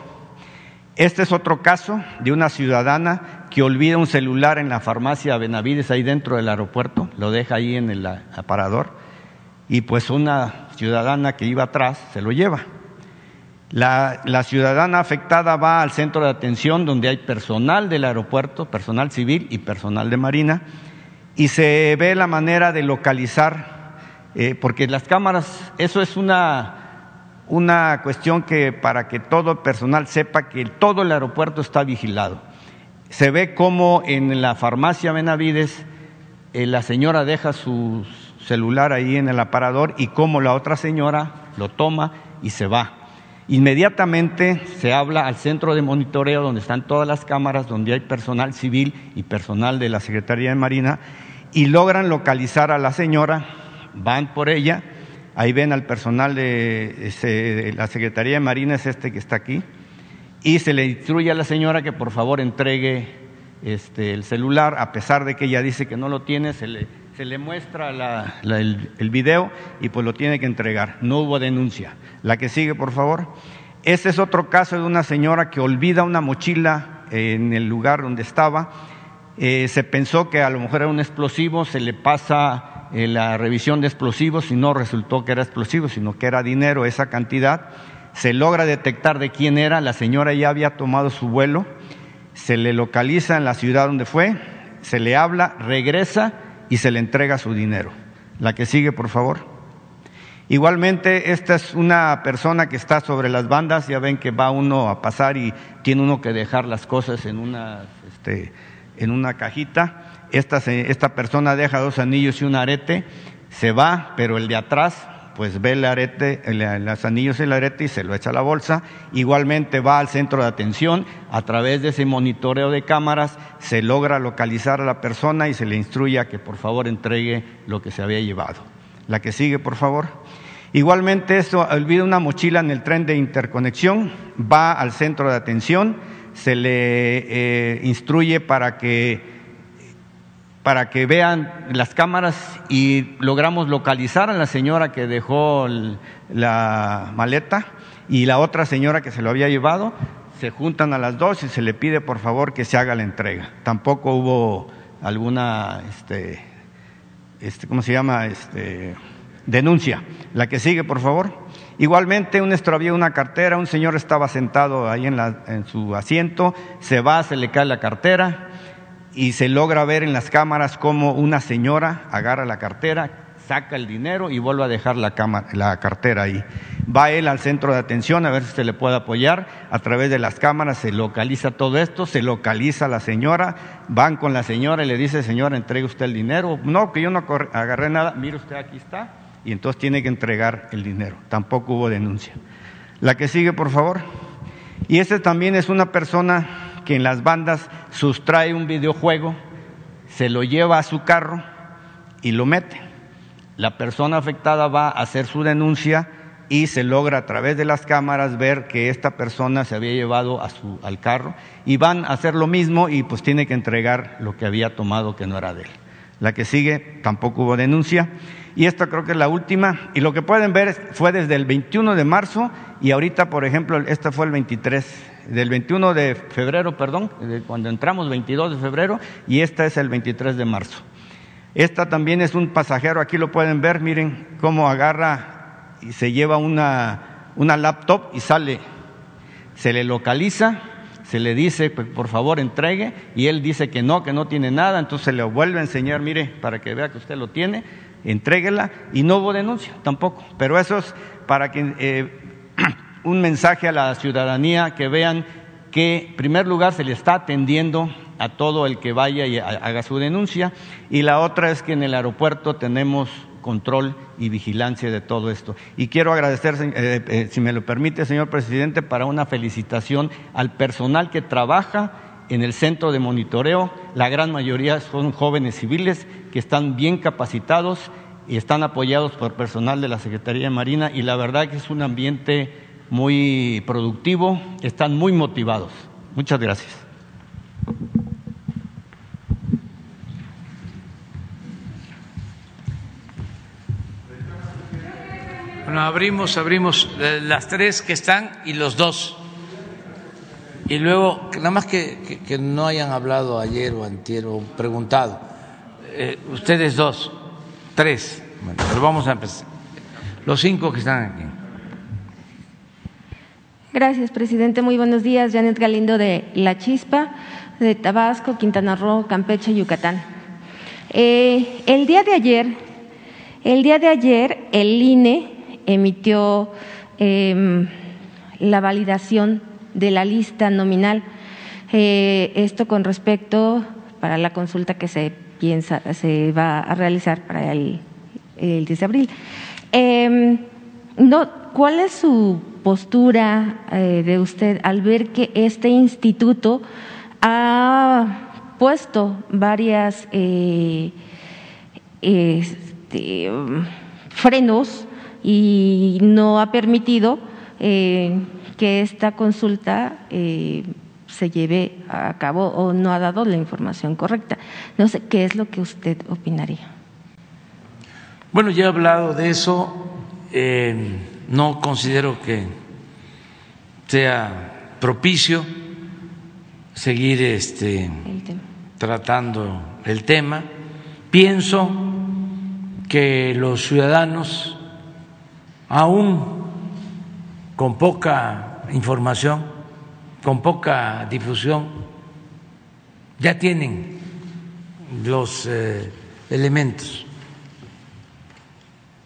Este es otro caso de una ciudadana que olvida un celular en la farmacia Benavides, ahí dentro del aeropuerto, lo deja ahí en el aparador, y pues una ciudadana que iba atrás se lo lleva. La, la, ciudadana afectada va al centro de atención donde hay personal del aeropuerto, personal civil y personal de Marina, y se ve la manera de localizar, eh, porque las cámaras, eso es una una cuestión que para que todo el personal sepa que todo el aeropuerto está vigilado. Se ve como en la farmacia Benavides eh, la señora deja su celular ahí en el aparador y como la otra señora lo toma y se va. Inmediatamente se habla al centro de monitoreo donde están todas las cámaras, donde hay personal civil y personal de la Secretaría de Marina y logran localizar a la señora, van por ella Ahí ven al personal de, la Secretaría de Marina, es este que está aquí, y se le instruye a la señora que por favor entregue este, el celular, a pesar de que ella dice que no lo tiene, se le, se le muestra el, video y pues lo tiene que entregar. No hubo denuncia. La que sigue, por favor. Este es otro caso de una señora que olvida una mochila en el lugar donde estaba. Eh, se pensó que a lo mejor era un explosivo, se le pasa la revisión de explosivos y no resultó que era explosivo, sino que era dinero, esa cantidad. se logra detectar de quién era, la señora ya había tomado su vuelo, se le localiza en la ciudad donde fue, se le habla, regresa y se le entrega su dinero. La que sigue, por favor. Igualmente, esta es una persona que está sobre las bandas, ya ven que va uno a pasar y tiene uno que dejar las cosas en una, este, en una cajita. Esta, esta persona deja dos anillos y un arete, se va, pero el de atrás pues ve arete, los anillos y el arete y se lo echa a la bolsa. Igualmente va al centro de atención, a través de ese monitoreo de cámaras se logra localizar a la persona y se le instruye a que por favor entregue lo que se había llevado. La que sigue, por favor. Igualmente, esto olvida una mochila en el tren de interconexión, va al centro de atención, se le eh, instruye para que, para que vean las cámaras y logramos localizar a la señora que dejó la maleta y la otra señora que se lo había llevado. Se juntan a las dos y se le pide por favor que se haga la entrega. Tampoco hubo alguna, este, este ¿cómo se llama? Este, denuncia. La que sigue, por favor. Igualmente, un extravío una cartera, un señor estaba sentado ahí en, en su asiento, se va, se le cae la cartera y se logra ver en las cámaras cómo una señora agarra la cartera, saca el dinero y vuelve a dejar la, cartera ahí. Va él al centro de atención a ver si se le puede apoyar. A través de las cámaras se localiza todo esto, se localiza la señora, van con la señora y le dice, señora, entregue usted el dinero. No, que yo no agarré nada, mire usted, aquí está y entonces tiene que entregar el dinero. Tampoco hubo denuncia. La que sigue, por favor. Y este también es una persona en las bandas sustrae un videojuego, se lo lleva a su carro y lo mete. La persona afectada va a hacer su denuncia y se logra a través de las cámaras ver que esta persona se había llevado a su, al carro y van a hacer lo mismo y pues tiene que entregar lo que había tomado que no era de él. La que sigue tampoco hubo denuncia y esta creo que es la última. Y lo que pueden ver fue desde el 21 de marzo y ahorita, por ejemplo, esta fue el 23, del 21 de febrero, perdón, cuando entramos 22 de febrero y esta es el 23 de marzo. Esta también es un pasajero, aquí lo pueden ver, miren cómo agarra y se lleva una, una laptop y sale, se le localiza, se le dice, pues, por favor entregue, y él dice que no, que no tiene nada, entonces se le vuelve a enseñar, mire, para que vea que usted lo tiene, entréguela y no hubo denuncia tampoco. Pero eso es para que eh, un mensaje a la ciudadanía que vean que en primer lugar se le está atendiendo a todo el que vaya y haga su denuncia y la otra es que en el aeropuerto tenemos control y vigilancia de todo esto. Y quiero agradecer, eh, eh, si me lo permite, señor presidente, para una felicitación al personal que trabaja en el centro de monitoreo. La gran mayoría son jóvenes civiles que están bien capacitados y están apoyados por personal de la Secretaría de Marina y la verdad que es un ambiente muy productivo, están muy motivados. Muchas gracias. Bueno, abrimos, abrimos eh, las tres que están y los dos. Y luego, nada más que, no hayan hablado ayer o antier o preguntado, eh, ustedes dos, tres, bueno, pero vamos a empezar. Los cinco que están aquí. Gracias, presidente. Muy buenos días. Janet Galindo de La Chispa, de Tabasco, Quintana Roo, Campeche, Yucatán. Eh, el día de ayer, el día de ayer, el INE emitió em, la validación de la lista nominal. Eh, esto con respecto para la consulta que se piensa, se va a realizar para el, el 10 de abril. Em, no, ¿Cuál es su postura eh, de usted al ver que este instituto ha puesto varias eh, este, frenos y no ha permitido que esta consulta eh, se lleve a cabo o no ha dado la información correcta. No sé qué es lo que usted opinaría. Bueno, ya he hablado de eso. Eh, no considero que sea propicio seguir este, tratando el tema. Pienso que los ciudadanos aún con poca información, con poca difusión, ya tienen los eh, elementos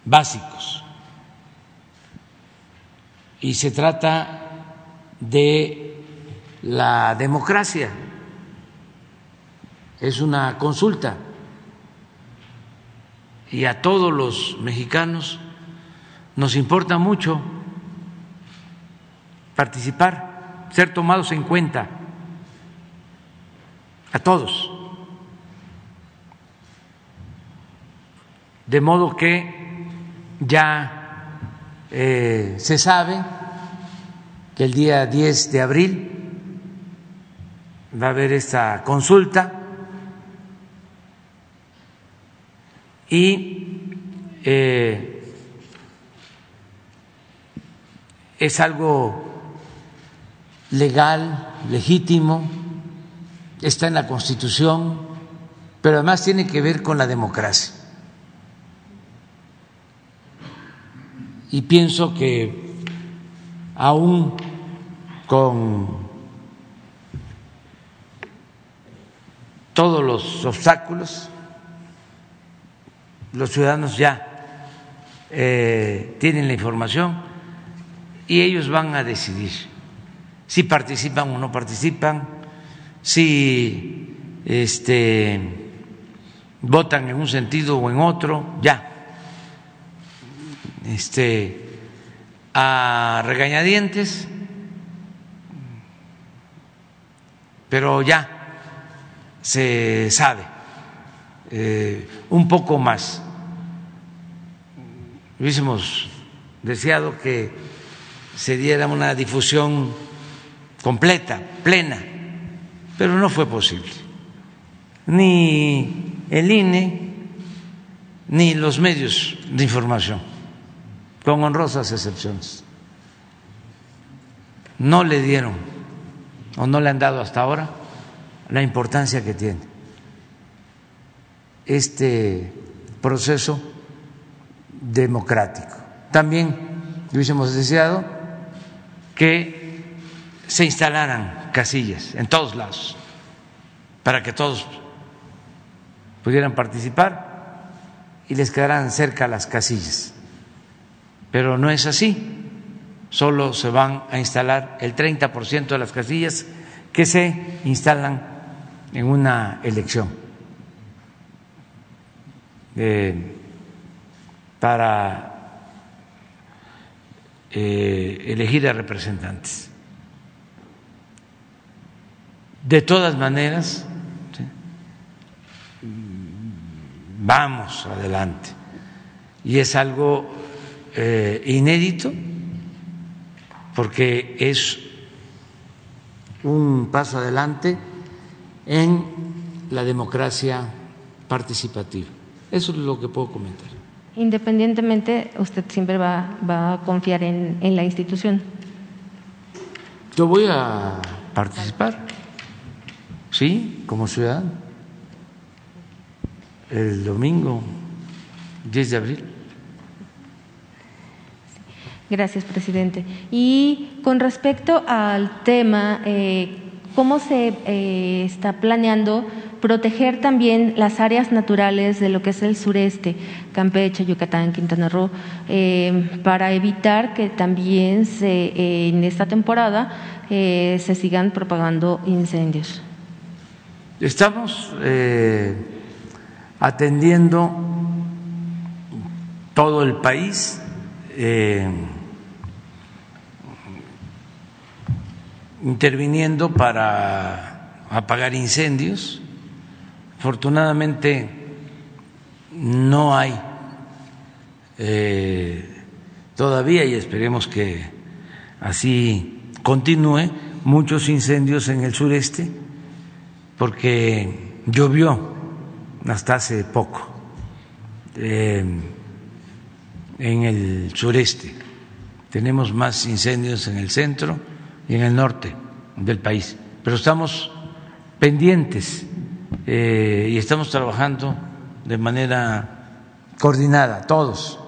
básicos. Y se trata de la democracia. Es una consulta. Y a todos los mexicanos nos importa mucho participar, ser tomados en cuenta, a todos. De modo que ya eh, se sabe que el día 10 de abril va a haber esta consulta y eh, es algo legal, legítimo, está en la Constitución, pero además tiene que ver con la democracia. Y pienso que aún con todos los obstáculos, los ciudadanos ya eh, tienen la información y ellos van a decidir si participan o no participan, si este, votan en un sentido o en otro, ya este, a regañadientes, pero ya se sabe eh, un poco más. Hubiésemos deseado que se diera una difusión completa, plena, pero no fue posible. Ni el INE, ni los medios de información con honrosas excepciones. No le dieron o no le han dado hasta ahora la importancia que tiene este proceso democrático. También hubiésemos deseado que se instalaran casillas en todos lados para que todos pudieran participar y les quedaran cerca las casillas pero no es así. Solo se van a instalar el 30% de las casillas que se instalan en una elección eh, para eh, elegir a representantes. De todas maneras, vamos adelante. Y es algo eh, inédito porque es un paso adelante en la democracia participativa. Eso es lo que puedo comentar. Independientemente, usted siempre va, va a confiar en, en la institución. Yo voy a participar, sí, como ciudadano, el domingo 10 de abril. Gracias, presidente. Y con respecto al tema, eh, ¿cómo se eh, está planeando proteger también las áreas naturales de lo que es el sureste, Campeche, Yucatán, Quintana Roo, eh, para evitar que también se, en esta temporada se sigan propagando incendios? Estamos atendiendo todo el país interviniendo para apagar incendios. Afortunadamente no hay eh, todavía, y esperemos que así continúe, muchos incendios en el sureste, porque llovió hasta hace poco eh, en el sureste. Tenemos más incendios en el centro y en el norte del país. Pero estamos pendientes eh, y estamos trabajando de manera coordinada, todos,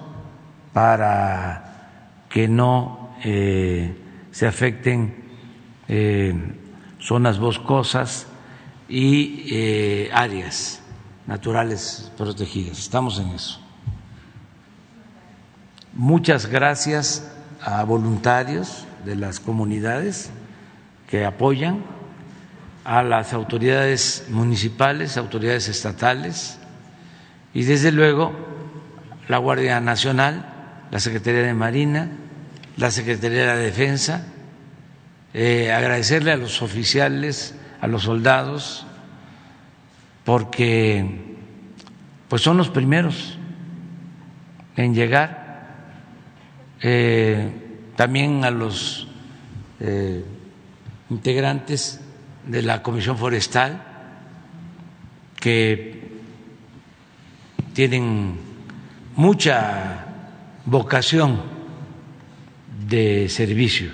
para que no eh, se afecten eh, zonas boscosas y áreas naturales protegidas. Estamos en eso. Muchas gracias a voluntarios de las comunidades que apoyan, a las autoridades municipales, autoridades estatales y desde luego la Guardia Nacional, la Secretaría de Marina, la Secretaría de Defensa, eh, agradecerle a los oficiales, a los soldados, porque pues son los primeros en llegar, eh, también a los eh, integrantes de la Comisión Forestal que tienen mucha vocación de servicio,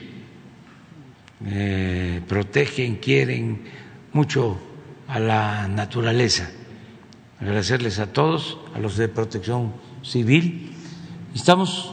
eh, protegen, quieren mucho a la naturaleza. Agradecerles a todos, a los de protección civil. Estamos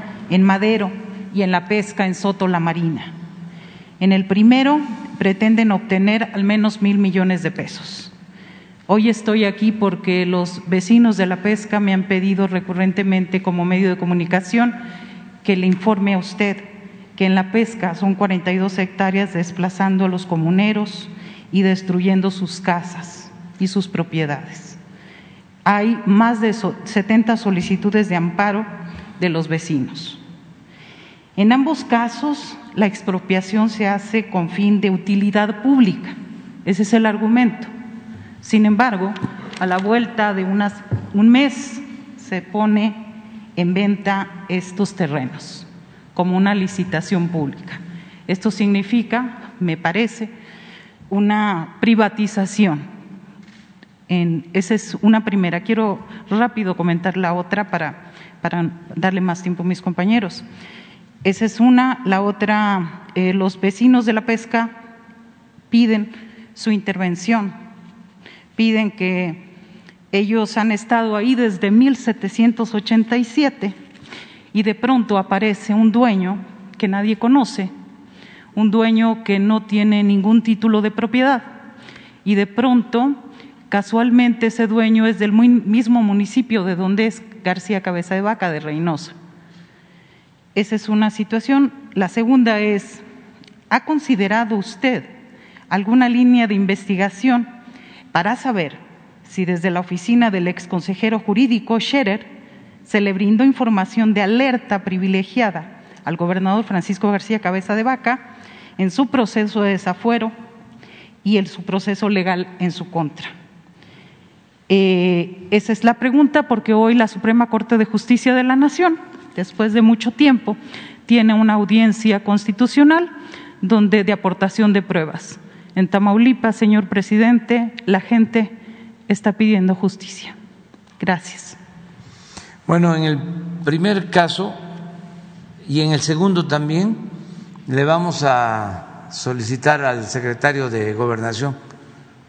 en Madero y en la pesca en Soto La Marina. En el primero pretenden obtener al menos mil millones de pesos. Hoy estoy aquí porque los vecinos de la pesca me han pedido recurrentemente como medio de comunicación que le informe a usted que en la pesca son 42 hectáreas desplazando a los comuneros y destruyendo sus casas y sus propiedades. Hay más de 70 solicitudes de amparo de los vecinos. En ambos casos, la expropiación se hace con fin de utilidad pública. Ese es el argumento. Sin embargo, a la vuelta de unas, un mes se pone en venta estos terrenos como una licitación pública. Esto significa, me parece, una privatización. En, esa es una primera. Quiero rápido comentar la otra para para darle más tiempo a mis compañeros. Esa es una. La otra, eh, los vecinos de la pesca piden su intervención, piden que ellos han estado ahí desde 1787 y de pronto aparece un dueño que nadie conoce, un dueño que no tiene ningún título de propiedad y de pronto Casualmente ese dueño es del mismo municipio de donde es García Cabeza de Vaca, de Reynosa. Esa es una situación. La segunda es, ¿ha considerado usted alguna línea de investigación para saber si desde la oficina del exconsejero jurídico Scherer se le brindó información de alerta privilegiada al gobernador Francisco García Cabeza de Vaca en su proceso de desafuero y en su proceso legal en su contra? Eh, esa es la pregunta porque hoy la Suprema Corte de Justicia de la Nación, después de mucho tiempo, tiene una audiencia constitucional donde de aportación de pruebas. En Tamaulipas, señor presidente, la gente está pidiendo justicia. Gracias. Bueno, en el primer caso y en el segundo también le vamos a solicitar al secretario de Gobernación,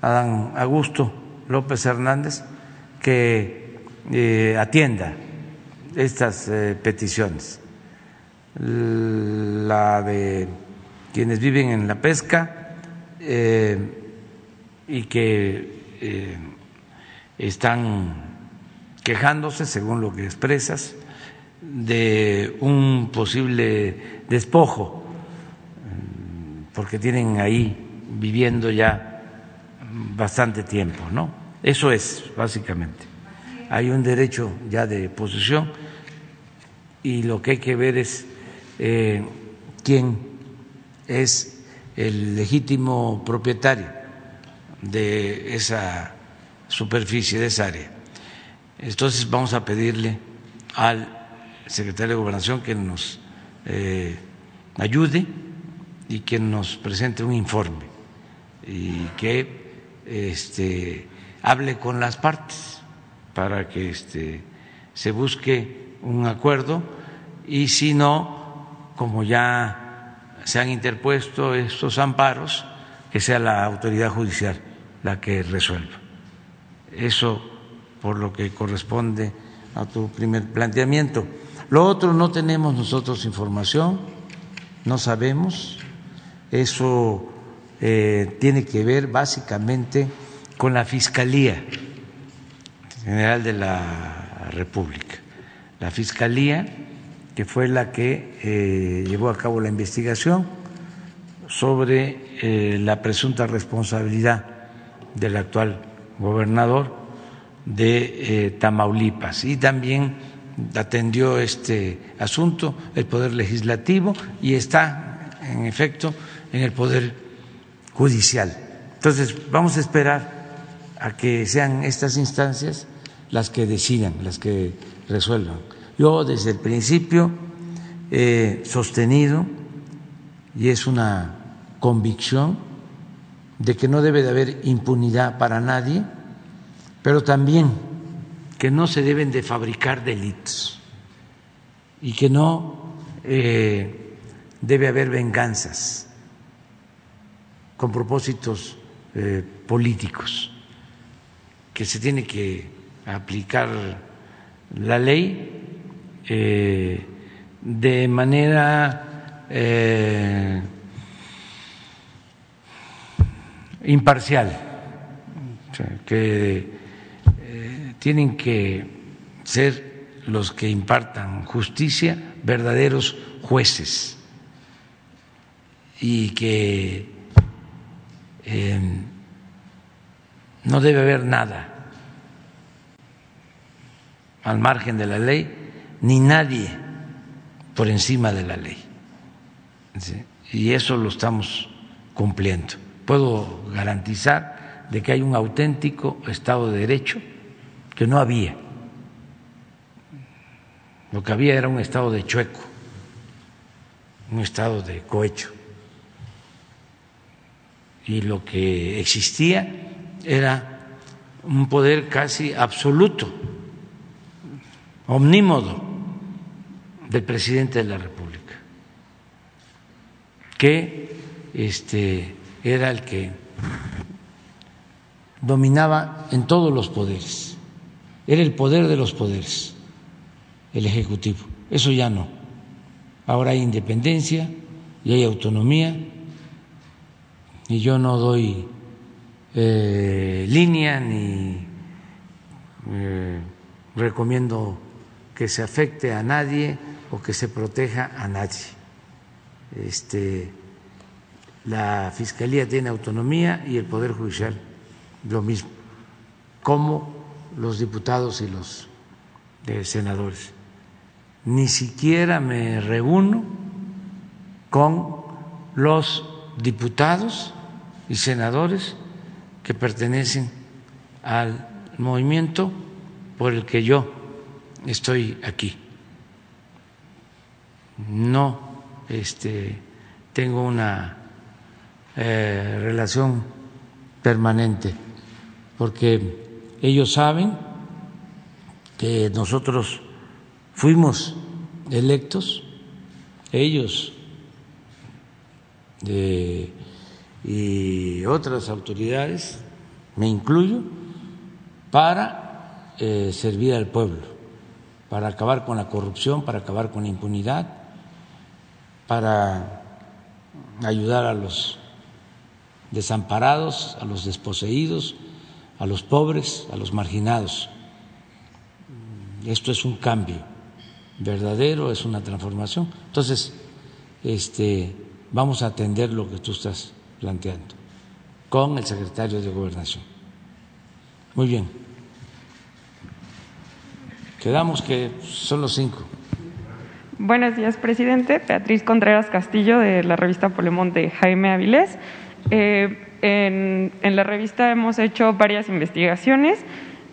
Adán Augusto, López Hernández que eh, atienda estas eh, peticiones. La de quienes viven en la pesca eh, y que están quejándose, según lo que expresas, de un posible despojo, porque tienen ahí viviendo ya bastante tiempo, ¿no? Eso es, básicamente. Hay un derecho ya de posesión y lo que hay que ver es eh, quién es el legítimo propietario de esa superficie, de esa área. Entonces vamos a pedirle al secretario de Gobernación que nos eh, ayude y que nos presente un informe y que este, hable con las partes para que este, se busque un acuerdo y si no, como ya se han interpuesto estos amparos, que sea la autoridad judicial la que resuelva. Eso por lo que corresponde a tu primer planteamiento. Lo otro no tenemos nosotros información, no sabemos, eso eh, tiene que ver básicamente con la Fiscalía General de la República. La Fiscalía, que fue la que eh, llevó a cabo la investigación sobre eh, la presunta responsabilidad del actual gobernador de Tamaulipas y también atendió este asunto el Poder Legislativo y está, en efecto, en el Poder Judicial. Entonces, vamos a esperar a que sean estas instancias las que decidan, las que resuelvan. Yo desde el principio he sostenido, y es una convicción, de que no debe de haber impunidad para nadie, pero también que no se deben de fabricar delitos y que no eh, debe haber venganzas con propósitos eh, políticos, que se tiene que aplicar la ley eh, de manera imparcial, que tienen que ser los que impartan justicia verdaderos jueces. Y que no debe haber nada al margen de la ley ni nadie por encima de la ley. Y eso lo estamos cumpliendo. Puedo garantizar de que hay un auténtico Estado de Derecho que no había. Lo que había era un estado de chueco, un estado de cohecho. Y lo que existía era un poder casi absoluto, omnímodo del presidente de la República, que este, era el que dominaba en todos los poderes era el poder de los poderes, el Ejecutivo. Eso ya no. Ahora hay independencia y hay autonomía y yo no doy eh, línea ni eh, recomiendo que se afecte a nadie o que se proteja a nadie. Este, la Fiscalía tiene autonomía y el Poder Judicial lo mismo. ¿Cómo los diputados y los eh, senadores. Ni siquiera me reúno con los diputados y senadores que pertenecen al movimiento por el que yo estoy aquí. No este, tengo una eh, relación permanente, porque ellos saben que nosotros fuimos electos, ellos y otras autoridades, me incluyo, para eh, servir al pueblo, para acabar con la corrupción, para acabar con la impunidad, para ayudar a los desamparados, a los desposeídos, a los pobres, a los marginados. Esto es un cambio verdadero, es una transformación. Entonces, este, vamos a atender lo que tú estás planteando con el secretario de Gobernación. Muy bien. Quedamos que son los cinco. Buenos días, presidente. Beatriz Contreras Castillo, de la revista Polemón de Jaime Avilés. Eh, en, la revista hemos hecho varias investigaciones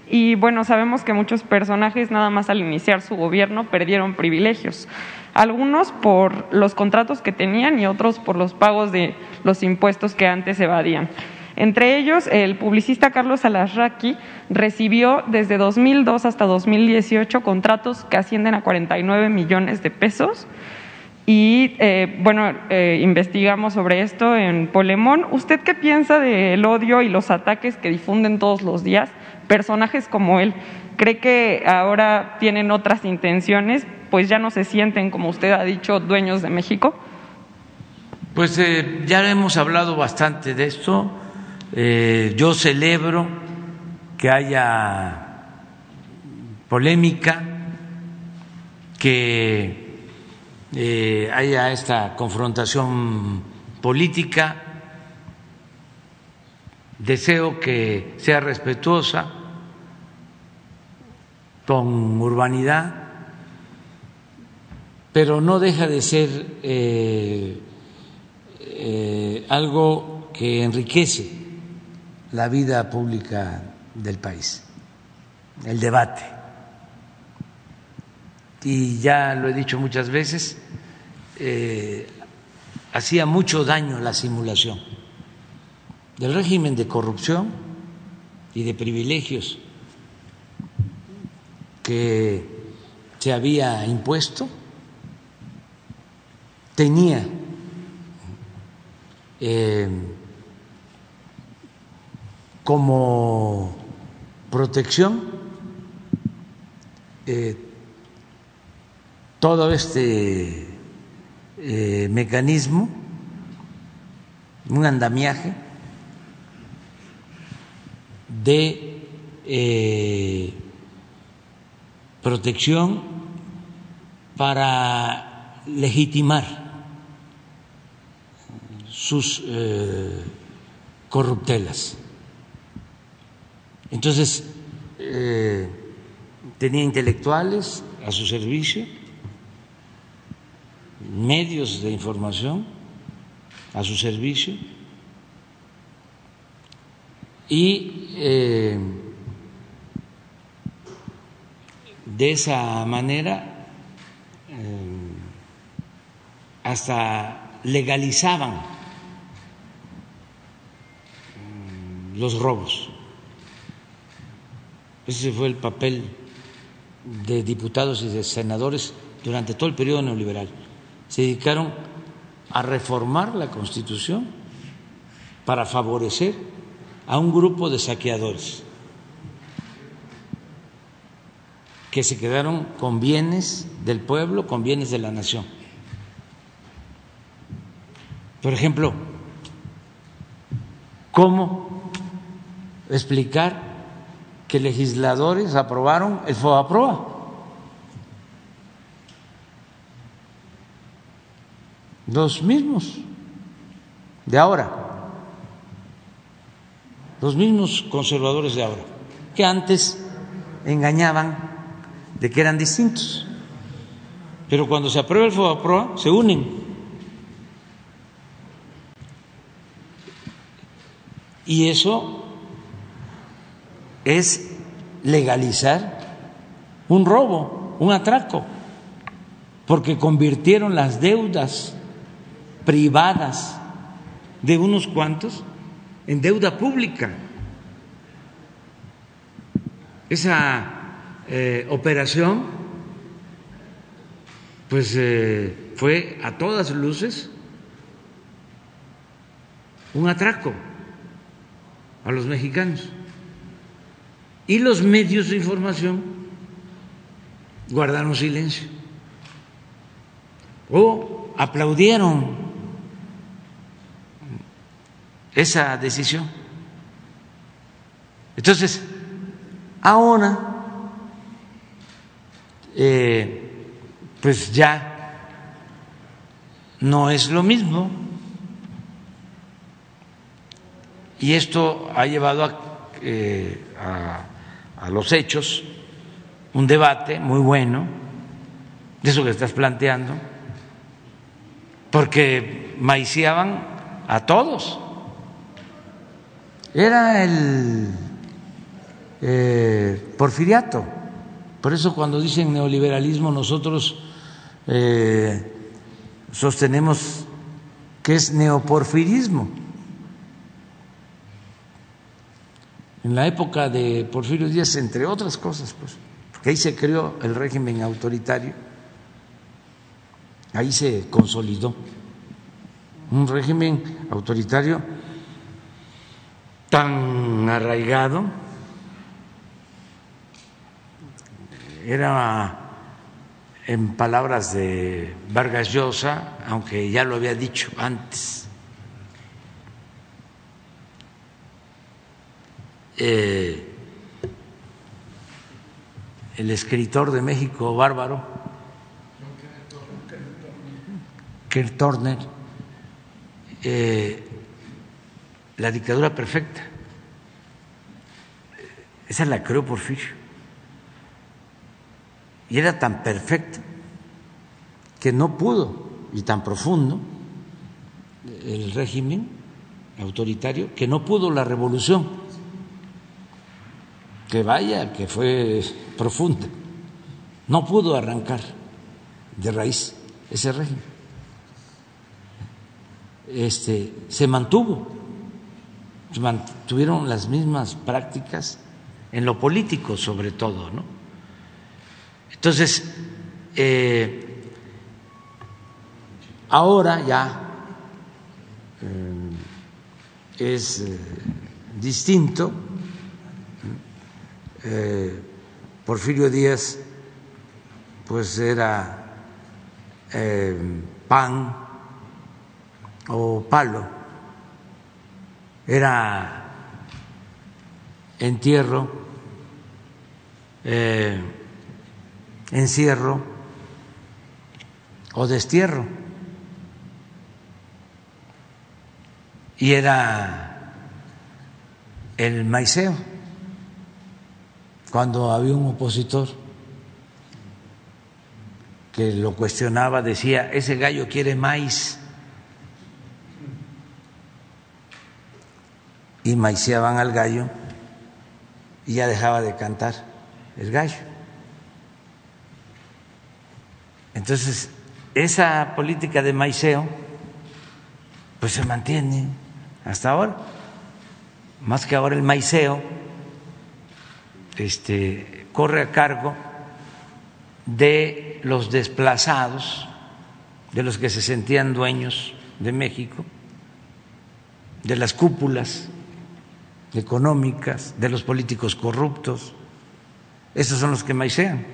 Y bueno, sabemos que muchos personajes nada más al iniciar su gobierno perdieron privilegios. Algunos por los contratos que tenían y otros por los pagos de los impuestos que antes evadían. Entre ellos, el publicista Carlos Alasraqui recibió desde 2002 hasta 2018 contratos que ascienden a 49 millones de pesos. Y eh, bueno, eh, investigamos sobre esto en Polemón. ¿Usted qué piensa del odio y los ataques que difunden todos los días personajes como él? ¿Cree que ahora tienen otras intenciones? Pues ya no se sienten, como usted ha dicho, dueños de México. Pues eh, ya hemos hablado bastante de esto. Yo celebro que haya polémica, que eh, haya esta confrontación política. Deseo que sea respetuosa, con urbanidad, pero no deja de ser eh, eh, algo que enriquece la vida pública del país, el debate. Y ya lo he dicho muchas veces, eh, hacía mucho daño la simulación del régimen de corrupción y de privilegios que se había impuesto, tenía eh, como protección eh, todo este eh, mecanismo, un andamiaje de eh, protección para legitimar sus corruptelas. Entonces, eh, tenía intelectuales a su servicio, medios de información a su servicio y eh, de esa manera eh, hasta legalizaban los robos. Ese fue el papel de diputados y de senadores durante todo el periodo neoliberal. Se dedicaron a reformar la Constitución para favorecer a un grupo de saqueadores que se quedaron con bienes del pueblo, con bienes de la nación. Por ejemplo, ¿cómo explicar que legisladores aprobaron el FOAPROA. Los mismos de ahora, los mismos conservadores de ahora, que antes engañaban de que eran distintos. Pero cuando se aprueba el FOAPROA, se unen. Y eso es legalizar un robo, un atraco, porque convirtieron las deudas privadas de unos cuantos en deuda pública. Esa eh, operación pues eh, fue a todas luces un atraco a los mexicanos y los medios de información guardaron silencio o aplaudieron esa decisión. Entonces, ahora, eh, pues ya no es lo mismo y esto ha llevado a, eh, a a los hechos, un debate muy bueno, de eso que estás planteando, porque maiciaban a todos. Era el eh, porfiriato. Por eso cuando dicen neoliberalismo nosotros eh, sostenemos que es neoporfirismo. En la época de Porfirio Díaz, entre otras cosas, pues, porque ahí se creó el régimen autoritario, ahí se consolidó un régimen autoritario tan arraigado, era en palabras de Vargas Llosa, aunque ya lo había dicho antes, eh, el escritor de México bárbaro, Kurt Turner, eh, la dictadura perfecta. Esa la creó Porfirio. Y era tan perfecta que no pudo, y tan profundo el régimen autoritario, que no pudo la revolución. Que vaya, que fue profunda. No pudo arrancar de raíz ese régimen. Este, se mantuvo, se mantuvieron las mismas prácticas en lo político sobre todo, ¿no? Entonces, eh, ahora ya eh, es eh, distinto. Porfirio Díaz, pues era pan o palo, era entierro, encierro o destierro. Y era el maiceo, cuando había un opositor que lo cuestionaba, decía, ese gallo quiere maíz. Y maiceaban al gallo y ya dejaba de cantar el gallo. Entonces, esa política de maiceo, pues se mantiene hasta ahora. Más que ahora el maiceo este, corre a cargo de los desplazados, de los que se sentían dueños de México, de las cúpulas económicas, de los políticos corruptos. Esos son los que maicean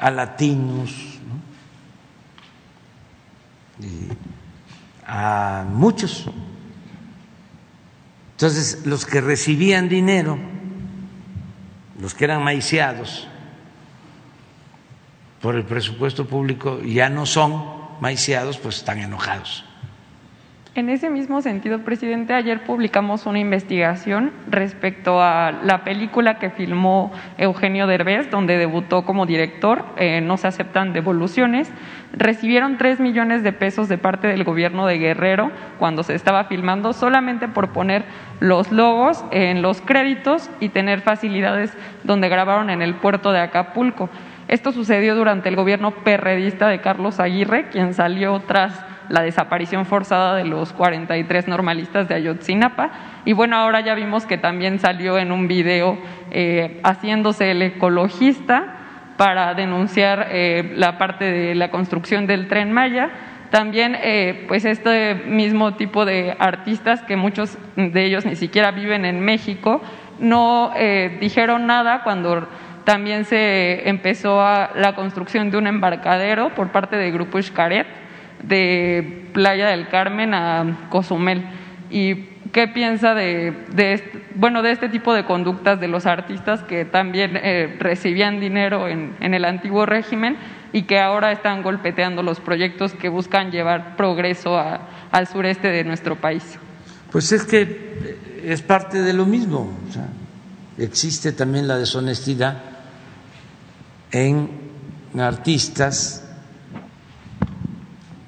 a latinos, a muchos. Entonces, los que recibían dinero, los que eran maiciados por el presupuesto público, ya no son maiciados, pues están enojados. En ese mismo sentido, presidente, ayer publicamos una investigación respecto a la película que filmó Eugenio Derbez, donde debutó como director, eh, No se aceptan devoluciones. Recibieron tres millones de pesos de parte del gobierno de Guerrero cuando se estaba filmando, solamente por poner los logos en los créditos y tener facilidades donde grabaron en el puerto de Acapulco. Esto sucedió durante el gobierno perredista de Carlos Aguirre, quien salió tras la desaparición forzada de los 43 normalistas de Ayotzinapa. Y bueno, ahora ya vimos que también salió en un video eh, haciéndose el ecologista para denunciar eh, la parte de la construcción del tren Maya. También, eh, pues este mismo tipo de artistas, que muchos de ellos ni siquiera viven en México, no dijeron nada cuando también se empezó la construcción de un embarcadero por parte del Grupo Xcaret de Playa del Carmen a Cozumel. ¿Y qué piensa de, bueno, de este tipo de conductas de los artistas que también eh, recibían dinero en, el antiguo régimen y que ahora están golpeteando los proyectos que buscan llevar progreso al sureste de nuestro país? Pues es que es parte de lo mismo. existe también la deshonestidad en artistas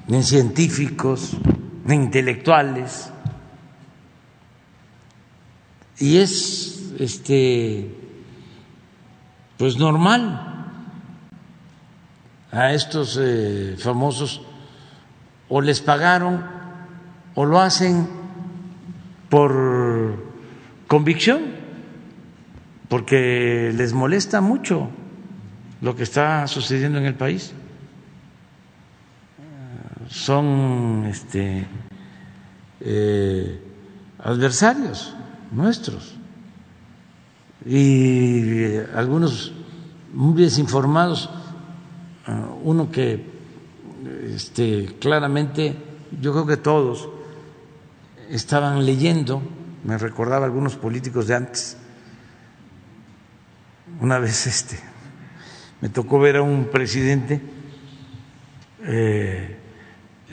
ni científicos, ni intelectuales. Y es este pues normal a estos eh, famosos o les pagaron o lo hacen por convicción, porque les molesta mucho lo que está sucediendo en el país. Son este, eh, adversarios nuestros y algunos muy desinformados, uno que este, claramente, yo creo que todos estaban leyendo, me recordaba algunos políticos de antes, una vez este, me tocó ver a un presidente eh,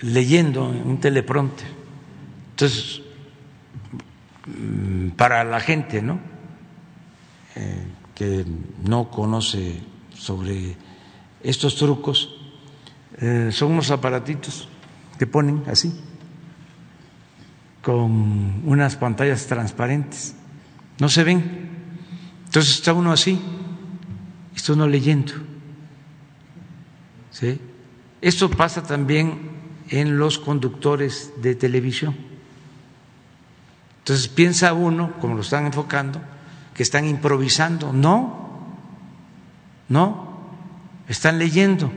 leyendo en un teleprompter. Entonces, para la gente, ¿no? Eh, que no conoce sobre estos trucos, eh, son unos aparatitos que ponen así, con unas pantallas transparentes, no se ven. Entonces está uno así, está uno leyendo. ¿sí? Esto pasa también en los conductores de televisión. Entonces piensa uno, como lo están enfocando, que están improvisando. No, no, están leyendo.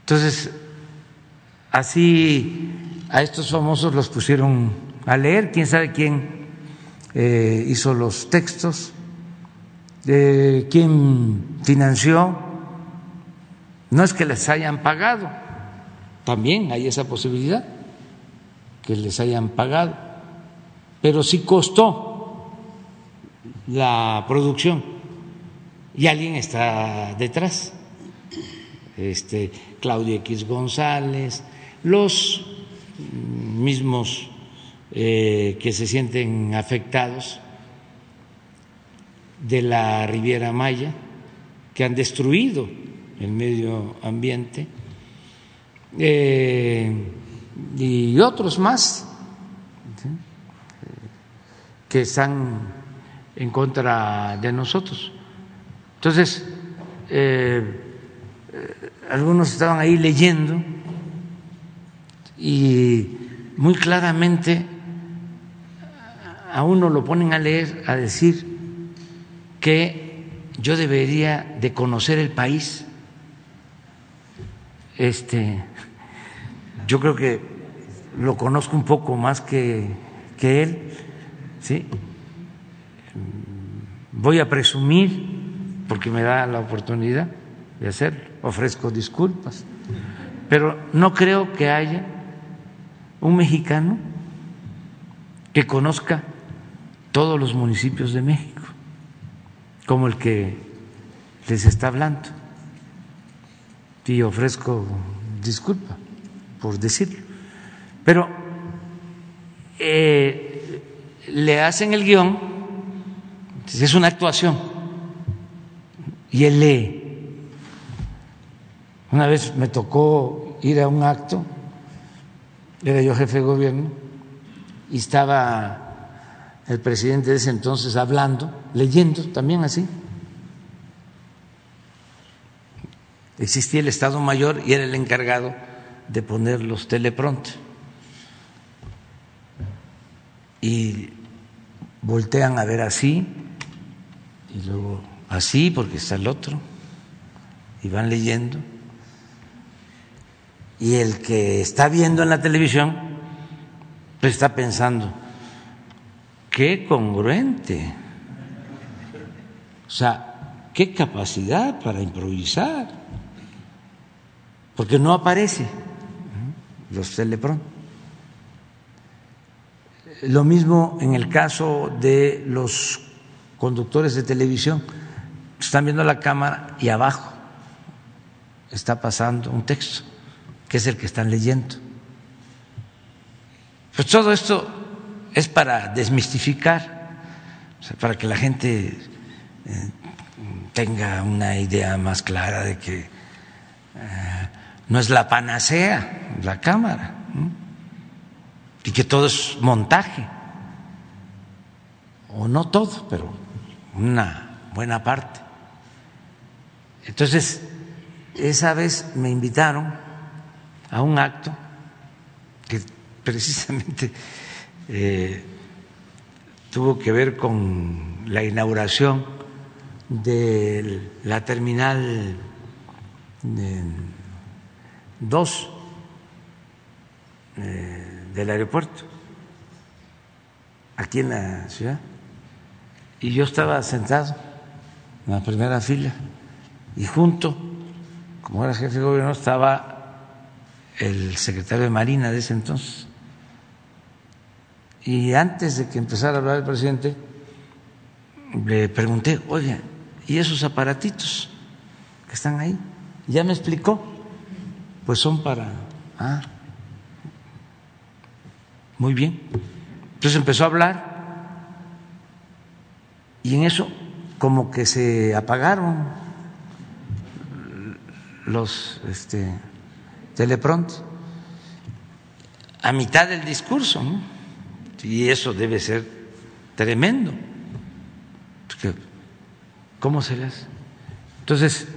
Entonces, así a estos famosos los pusieron a leer, quién sabe quién eh, hizo los textos, de quién financió. No es que les hayan pagado, también hay esa posibilidad, que les hayan pagado, pero sí costó la producción. Y alguien está detrás. Este, Claudia X González, los mismos eh, que se sienten afectados de la Riviera Maya, que han destruido el medio ambiente, eh, y otros más que están en contra de nosotros. Entonces, eh, algunos estaban ahí leyendo y muy claramente a uno lo ponen a leer, a decir que yo debería de conocer el país. Este, yo creo que lo conozco un poco más que, que él, ¿sí? Voy a presumir, porque me da la oportunidad de hacerlo, ofrezco disculpas, pero no creo que haya un mexicano que conozca todos los municipios de México, como el que les está hablando. Y ofrezco disculpa por decirlo. Pero eh, le hacen el guion, es una actuación, y él lee una vez me tocó ir a un acto, era yo jefe de gobierno, y estaba el presidente de ese entonces hablando, leyendo también así. Existía el Estado Mayor y era el encargado de poner los teleprompter. Y voltean a ver así, y luego así, porque está el otro, y van leyendo. Y el que está viendo en la televisión pues está pensando, qué congruente, o sea, qué capacidad para improvisar, porque no aparece los telepron. Lo mismo en el caso de los conductores de televisión, están viendo la cámara y abajo está pasando un texto que es el que están leyendo. Pues todo esto es para desmistificar, para que la gente eh, tenga una idea más clara de que eh, no es la panacea la Cámara y que todo es montaje o no todo, pero una buena parte. Entonces, esa vez me invitaron a un acto que *laughs* precisamente eh, tuvo que ver con la inauguración de la terminal 2 eh, del aeropuerto, aquí en la ciudad. Y yo estaba sentado en la primera fila y junto, como era jefe de gobierno, estaba el secretario de Marina de ese entonces. Y antes de que empezara a hablar el presidente, le pregunté, oye, ¿y esos aparatitos que están ahí? Ya me explicó, pues son para... Ah, muy bien. Entonces empezó a hablar y en eso como que se apagaron los este, a mitad del discurso, y eso debe ser tremendo. ¿Cómo se las? Entonces,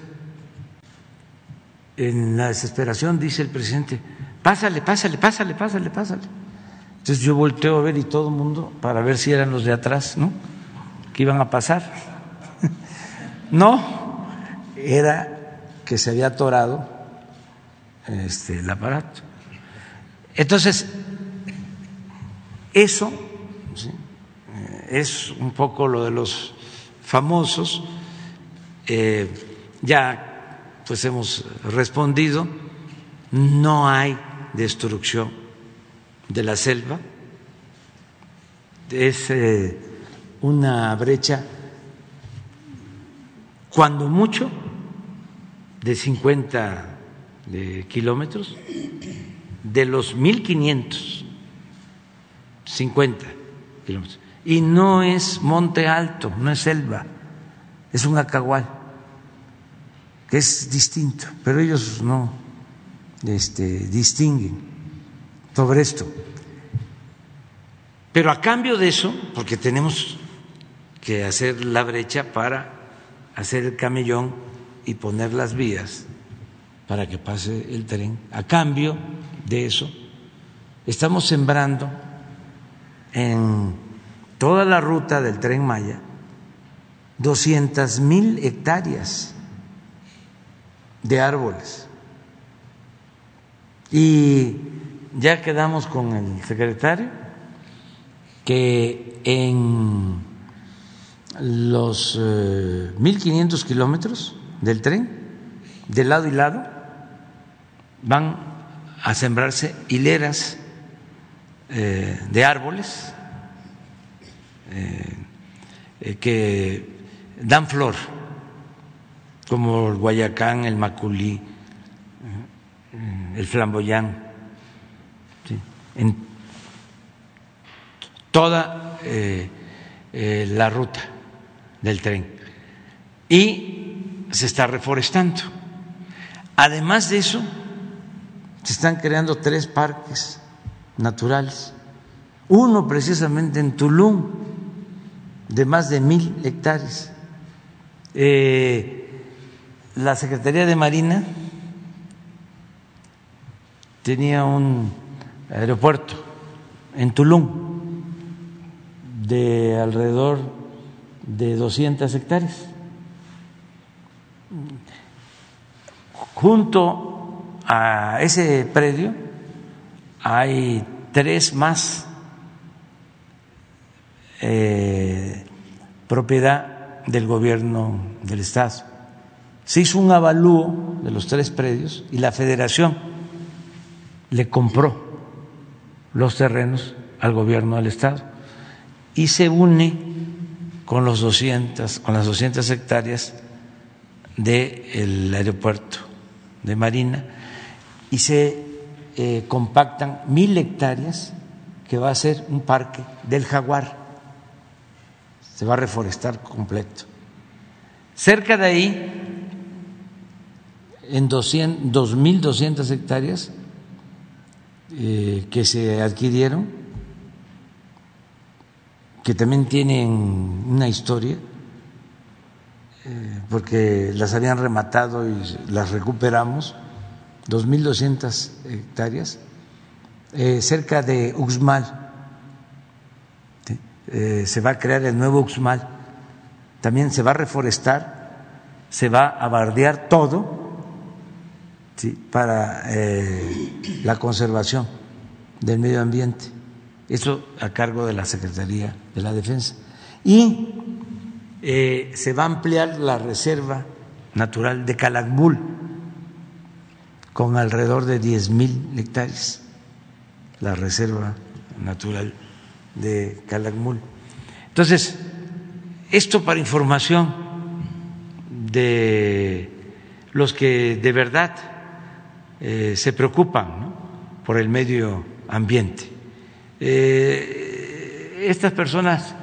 en la desesperación dice el presidente, pásale, pásale, pásale, pásale, pásale. Entonces yo volteo a ver y todo el mundo para ver si eran los de atrás, ¿no? Que iban a pasar. *laughs* no, era que se había atorado este, el aparato. Entonces, eso es un poco lo de los famosos. Eh, ya pues hemos respondido, no hay destrucción de la selva, es eh, una brecha cuando mucho de 50 de kilómetros, de los 1.500, 50 kilómetros. Y no es monte alto, no es selva, es un acagual, que es distinto, pero ellos no este, distinguen sobre esto. Pero a cambio de eso, porque tenemos que hacer la brecha para hacer el camellón y poner las vías para que pase el tren, a cambio de eso, estamos sembrando en toda la ruta del tren Maya doscientas mil hectáreas de árboles. Y ya quedamos con el secretario que en los 1.500 eh, kilómetros del tren, de lado y lado, van a sembrarse hileras eh, de árboles eh, que dan flor, como el guayacán, el maculí, el flamboyán en toda eh, eh, la ruta del tren. Y se está reforestando. Además de eso, se están creando tres parques naturales. Uno precisamente en Tulum, de más de mil hectáreas. Eh, la Secretaría de Marina tenía un aeropuerto en Tulum de alrededor de 200 hectáreas. Junto a ese predio hay tres más eh, propiedad del gobierno del Estado. Se hizo un avalúo de los tres predios y la federación le compró los terrenos al gobierno del estado y se une con los 200 con las 200 hectáreas del aeropuerto de Marina y se eh, compactan mil hectáreas que va a ser un parque del jaguar. Se va a reforestar completo. Cerca de ahí en 2.200 hectáreas eh, que se adquirieron que también tienen una historia, eh, porque las habían rematado y las recuperamos, 2.200 hectáreas, eh, cerca de Uxmal. Se va a crear el nuevo Uxmal. También se va a reforestar, se va a bardear todo para la conservación del medio ambiente. Eso a cargo de la Secretaría de la Defensa. Y eh, se va a ampliar la reserva natural de Calakmul con alrededor de 10 mil hectáreas, la reserva natural de Calakmul. Entonces, esto para información de los que de verdad eh, se preocupan por el medio ambiente. Eh, estas personas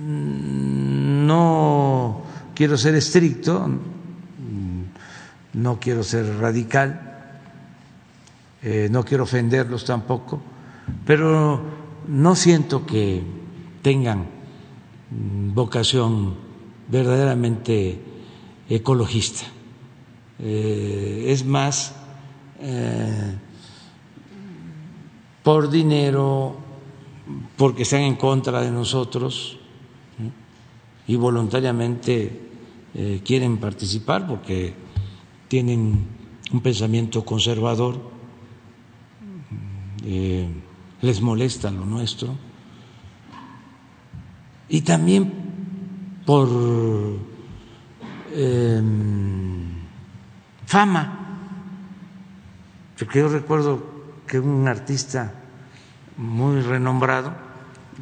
mm, no quiero ser estricto, mm, no quiero ser radical, eh, no quiero ofenderlos tampoco, pero no siento que tengan mm, vocación verdaderamente ecologista. Es más, por dinero, porque están en contra de nosotros y voluntariamente eh, quieren participar porque tienen un pensamiento conservador, eh, les molesta lo nuestro, y también por fama, porque yo recuerdo que un artista muy renombrado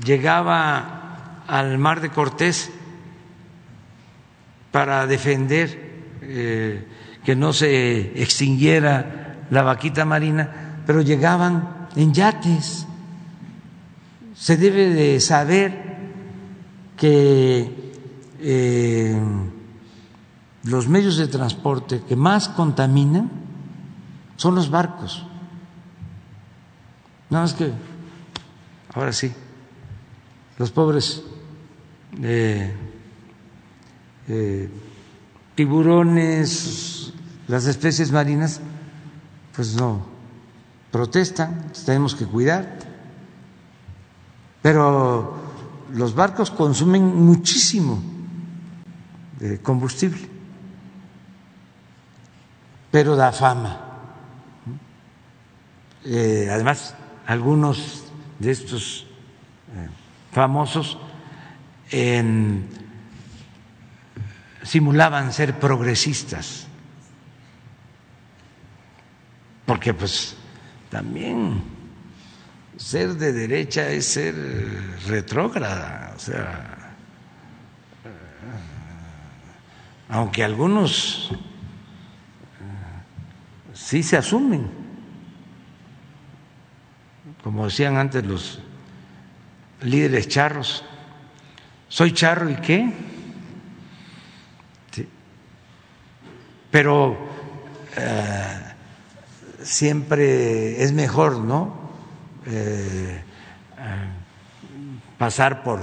llegaba al mar de Cortés para defender eh, que no se extinguiera la vaquita marina, pero llegaban en yates. Se debe de saber que eh, los medios de transporte que más contaminan son los barcos. Nada más que, ahora sí, los pobres eh, eh, tiburones, las especies marinas, pues no protestan, tenemos que cuidar. Pero los barcos consumen muchísimo de combustible, pero da fama. Eh, además, algunos de estos eh, famosos simulaban ser progresistas, porque pues también ser de derecha es ser retrógrada, o sea, eh, aunque algunos sí se asumen como decían antes los líderes charros, soy charro y qué. Pero eh, siempre es mejor, ¿no? Eh, eh, pasar por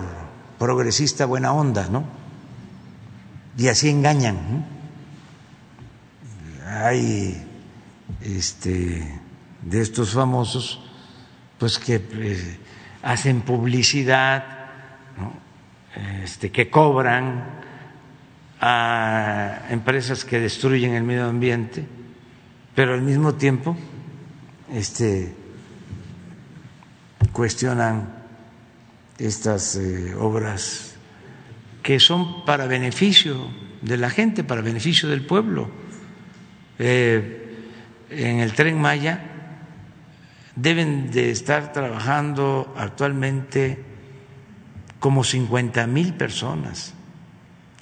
progresista buena onda, ¿no? Y así engañan. Hay este, de estos famosos pues que eh, hacen publicidad, este, que cobran a empresas que destruyen el medio ambiente, pero al mismo tiempo este, cuestionan estas eh, obras que son para beneficio de la gente, para beneficio del pueblo. Eh, en el tren Maya deben de estar trabajando actualmente como 50 mil personas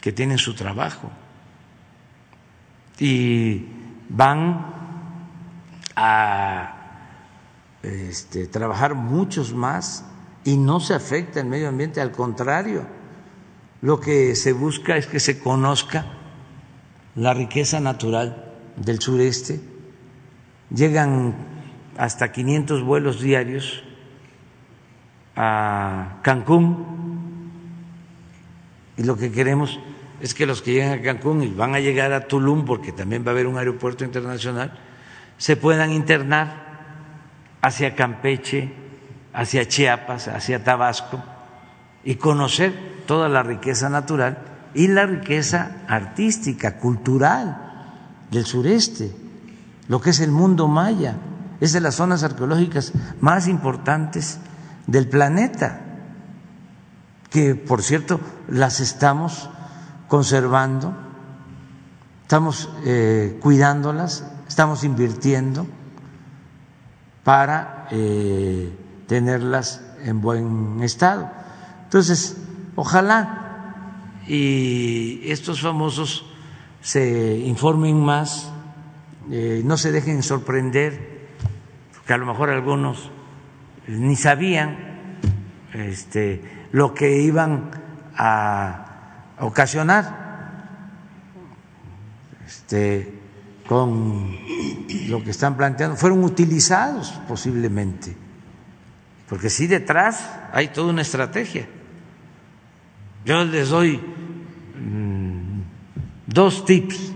que tienen su trabajo. Y van a este, trabajar muchos más y no se afecta el medio ambiente, al contrario, lo que se busca es que se conozca la riqueza natural del sureste, llegan hasta 500 vuelos diarios a Cancún. Y lo que queremos es que los que llegan a Cancún y van a llegar a Tulum, porque también va a haber un aeropuerto internacional, se puedan internar hacia Campeche, hacia Chiapas, hacia Tabasco y conocer toda la riqueza natural y la riqueza artística, cultural del sureste, lo que es el mundo maya, es de las zonas arqueológicas más importantes del planeta, que por cierto las estamos conservando, estamos eh, cuidándolas, estamos invirtiendo para eh, tenerlas en buen estado. Entonces, ojalá y estos famosos se informen más, eh, no se dejen sorprender, que a lo mejor algunos ni sabían este, lo que iban a ocasionar este, con lo que están planteando, fueron utilizados posiblemente, porque si detrás hay toda una estrategia. Yo les doy mm, dos tips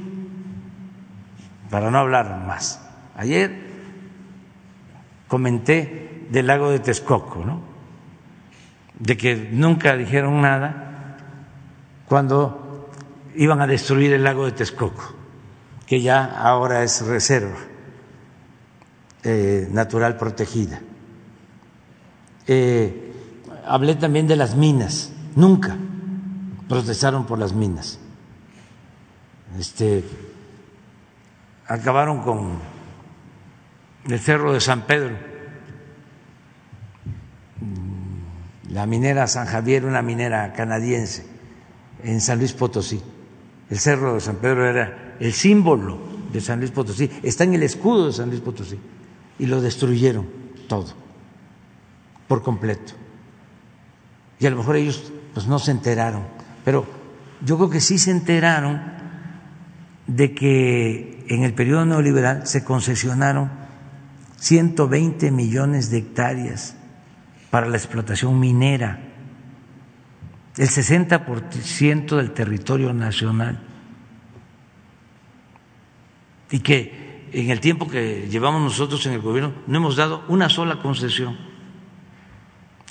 para no hablar más. Ayer comenté del lago de Texcoco, ¿no? De que nunca dijeron nada cuando iban a destruir el lago de Texcoco, que ya ahora es reserva eh, natural protegida. Eh, hablé también de las minas, nunca protestaron por las minas. Este, acabaron con el cerro de San Pedro, la minera San Javier, una minera canadiense en San Luis Potosí. El Cerro de San Pedro era el símbolo de San Luis Potosí, está en el escudo de San Luis Potosí y lo destruyeron todo, por completo. Y a lo mejor ellos pues no se enteraron, pero yo creo que sí se enteraron de que en el periodo neoliberal se concesionaron 120 millones de hectáreas para la explotación minera el 60% del territorio nacional. Y que en el tiempo que llevamos nosotros en el gobierno no hemos dado una sola concesión.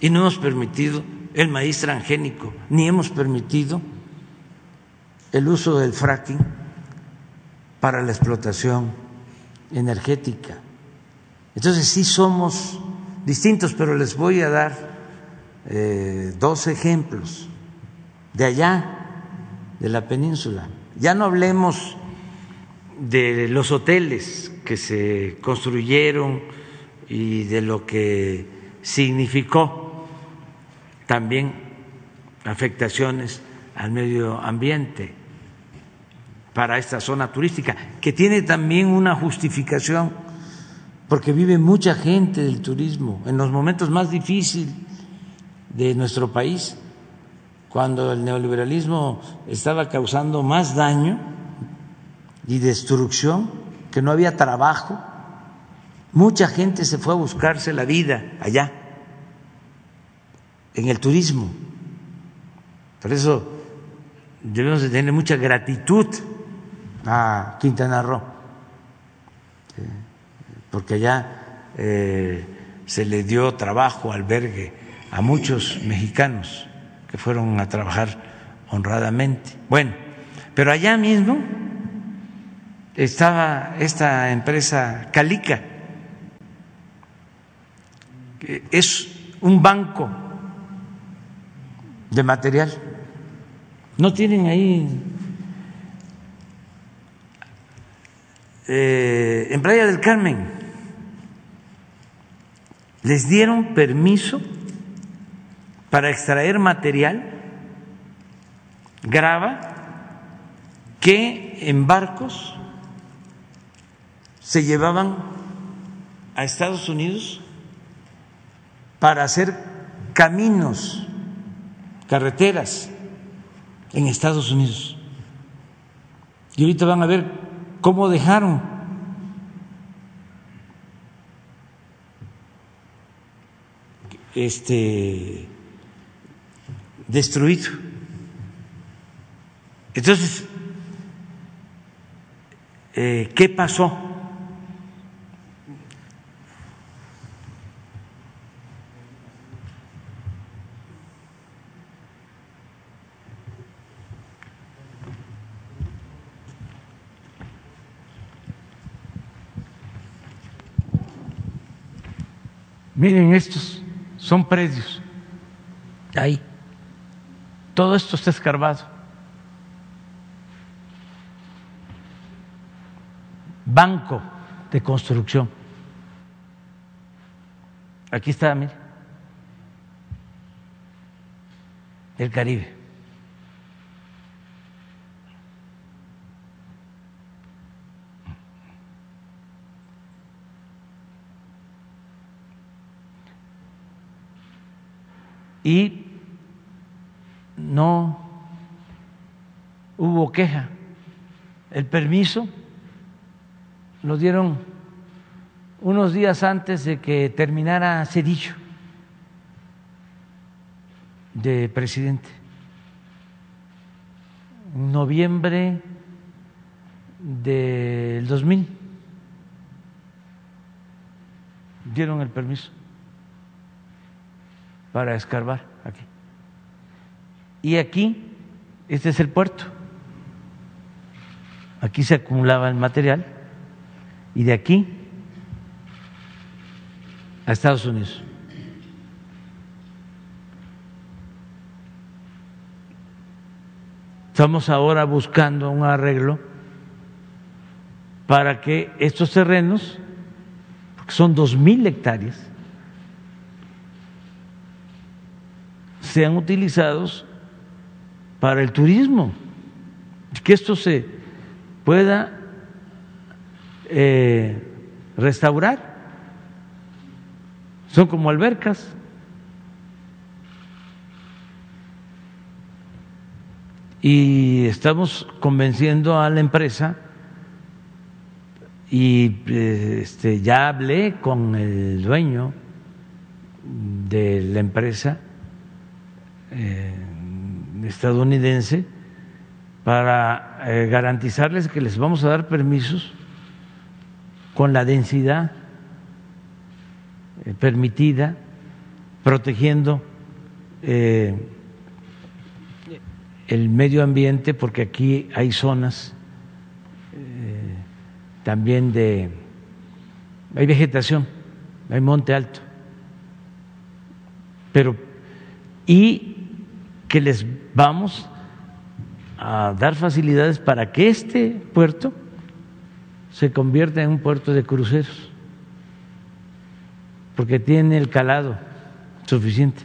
Y no hemos permitido el maíz transgénico, ni hemos permitido el uso del fracking para la explotación energética. Entonces sí somos distintos, pero les voy a dar eh, dos ejemplos de allá, de la península. Ya no hablemos de los hoteles que se construyeron y de lo que significó también afectaciones al medio ambiente para esta zona turística, que tiene también una justificación, porque vive mucha gente del turismo en los momentos más difíciles de nuestro país cuando el neoliberalismo estaba causando más daño y destrucción, que no había trabajo, mucha gente se fue a buscarse la vida allá, en el turismo. Por eso debemos de tener mucha gratitud a Quintana Roo, porque allá eh, se le dio trabajo, albergue a muchos mexicanos que fueron a trabajar honradamente. Bueno, pero allá mismo estaba esta empresa Calica, que es un banco de material. No tienen ahí eh, en Playa del Carmen les dieron permiso para extraer material, grava, que en barcos se llevaban a Estados Unidos para hacer caminos, carreteras en Estados Unidos. Y ahorita van a ver cómo dejaron este destruido Entonces, eh, ¿qué pasó? Miren, estos son predios. Ahí. Todo esto está escarbado. Banco de construcción. Aquí está, mire. El Caribe. Y no hubo queja. El permiso lo dieron unos días antes de que terminara Cedillo de presidente. En noviembre del 2000 dieron el permiso para escarbar aquí. Y aquí, este es el puerto. Aquí se acumulaba el material y de aquí a Estados Unidos. Estamos ahora buscando un arreglo para que estos terrenos, porque son dos mil hectáreas, sean utilizados para el turismo, que esto se pueda eh, restaurar. Son como albercas. Y estamos convenciendo a la empresa y eh, este, ya hablé con el dueño de la empresa eh, estadounidense para eh, garantizarles que les vamos a dar permisos con la densidad eh, permitida, protegiendo el medio ambiente, porque aquí hay zonas también de, hay vegetación, hay monte alto, pero y que les vamos a dar facilidades para que este puerto se convierta en un puerto de cruceros, porque tiene el calado suficiente.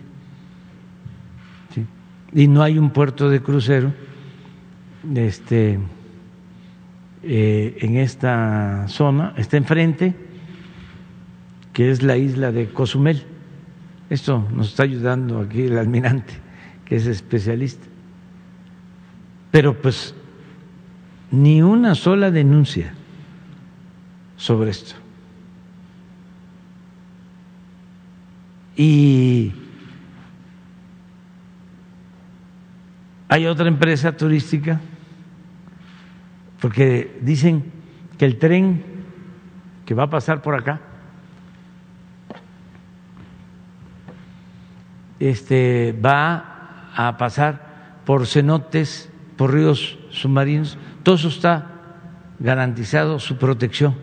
Y no hay un puerto de crucero este, eh, en esta zona, está enfrente, que es la isla de Cozumel. Esto nos está ayudando aquí el almirante es especialista. Pero pues ni una sola denuncia sobre esto. Y hay otra empresa turística, porque dicen que el tren que va a pasar por acá, este, va a pasar por cenotes, por ríos submarinos, todo eso está garantizado su protección.